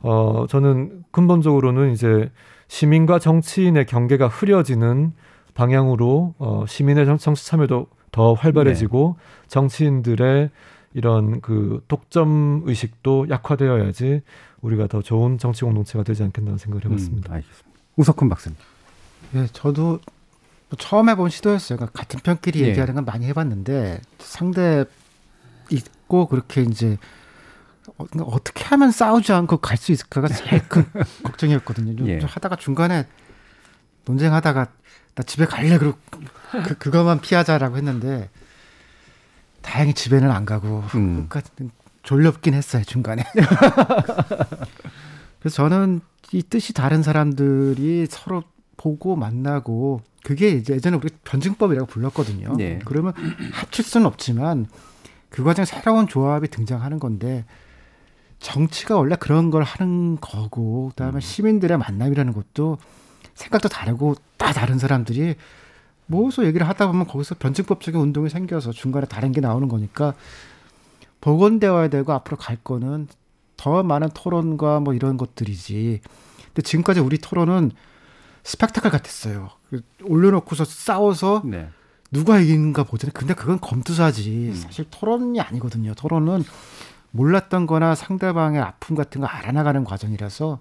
어 저는 근본적으로는 이제 시민과 정치인의 경계가 흐려지는 방향으로 어 시민의 정- 정치 참여도 더 활발해지고 네. 정치인들의 이런 그 독점 의식도 약화되어야지 우리가 더 좋은 정치 공동체가 되지 않겠나 생각을 해봤습니다. 음, 알겠습니다. 우석훈 박사님. 예, 저도 뭐 처음 해본 시도였어요. 그러니까 같은 편끼리 예. 얘기하는 건 많이 해봤는데 상대 있고 그렇게 이제 어, 어떻게 하면 싸우지 않고 갈 수 있을까가 제일 큰 [laughs] 걱정이었거든요. 좀 예. 하다가 중간에 논쟁하다가 나 집에 갈래 그러고 그, 그거만 피하자라고 했는데 다행히 집에는 안 가고 음. 끝까지 졸렵긴 했어요 중간에. [laughs] 그래서 저는 이 뜻이 다른 사람들이 서로 보고 만나고 그게 이제 예전에 우리 변증법이라고 불렀거든요. 네. 그러면 합칠 수는 없지만 그 과정 에 새로운 조합이 등장하는 건데 정치가 원래 그런 걸 하는 거고 그다음에 시민들의 만남이라는 것도 생각도 다르고 다 다른 사람들이 모여서 얘기를 하다 보면 거기서 변증법적인 운동이 생겨서 중간에 다른 게 나오는 거니까 복원되어야 되고 앞으로 갈 거는 더 많은 토론과 뭐 이런 것들이지. 근데 지금까지 우리 토론은 스펙타클 같았어요. 그 올려놓고서 싸워서 네. 누가 이기는가 보잖아요. 근데 그건 검투사지. 사실 토론이 아니거든요. 토론은 몰랐던 거나 상대방의 아픔 같은 거 알아나가는 과정이라서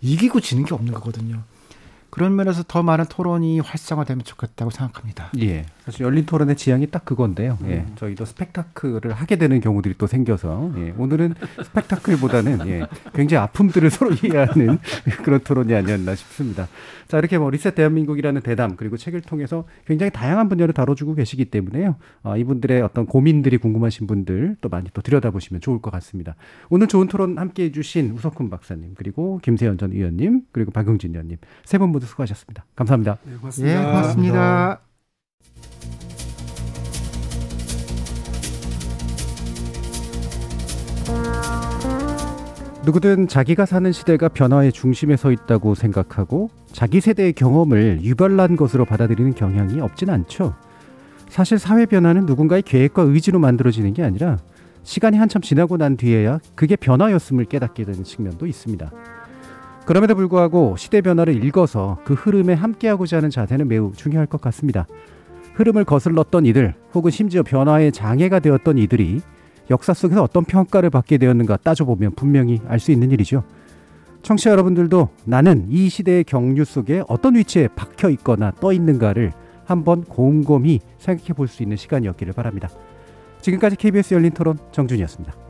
이기고 지는 게 없는 거거든요. 그런 면에서 더 많은 토론이 활성화되면 좋겠다고 생각합니다. 예. 사실 열린 토론의 지향이 딱 그건데요. 예. 음. 저희도 스펙타클을 하게 되는 경우들이 또 생겨서 예. 오늘은 스펙타클보다는 예. 굉장히 아픔들을 [laughs] 서로 이해하는 [laughs] 그런 토론이 아니었나 싶습니다. 자, 이렇게 뭐 리셋 대한민국이라는 대담 그리고 책을 통해서 굉장히 다양한 분야를 다뤄주고 계시기 때문에요. 아, 이분들의 어떤 고민들이 궁금하신 분들 또 많이 또 들여다보시면 좋을 것 같습니다. 오늘 좋은 토론 함께 해주신 우석훈 박사님 그리고 김세현 전 의원님 그리고 박용진 의원님 세 분 모두 수고하셨습니다. 감사합니다. 네, 예, 고맙습니다. 누구든 자기가 사는 시대가 변화의 중심에 서 있다고 생각하고 자기 세대의 경험을 유별난 것으로 받아들이는 경향이 없진 않죠. 사실 사회 변화는 누군가의 계획과 의지로 만들어지는 게 아니라 시간이 한참 지나고 난 뒤에야 그게 변화였음을 깨닫게 되는 측면도 있습니다. 그럼에도 불구하고 시대 변화를 읽어서 그 흐름에 함께하고자 하는 자세는 매우 중요할 것 같습니다. 흐름을 거슬렀던 이들 혹은 심지어 변화의 장애가 되었던 이들이 역사 속에서 어떤 평가를 받게 되었는가 따져보면 분명히 알 수 있는 일이죠. 청취자 여러분들도 나는 이 시대의 경류 속에 어떤 위치에 박혀 있거나 떠 있는가를 한번 곰곰이 생각해 볼 수 있는 시간이었기를 바랍니다. 지금까지 KBS 열린 토론 정준이었습니다.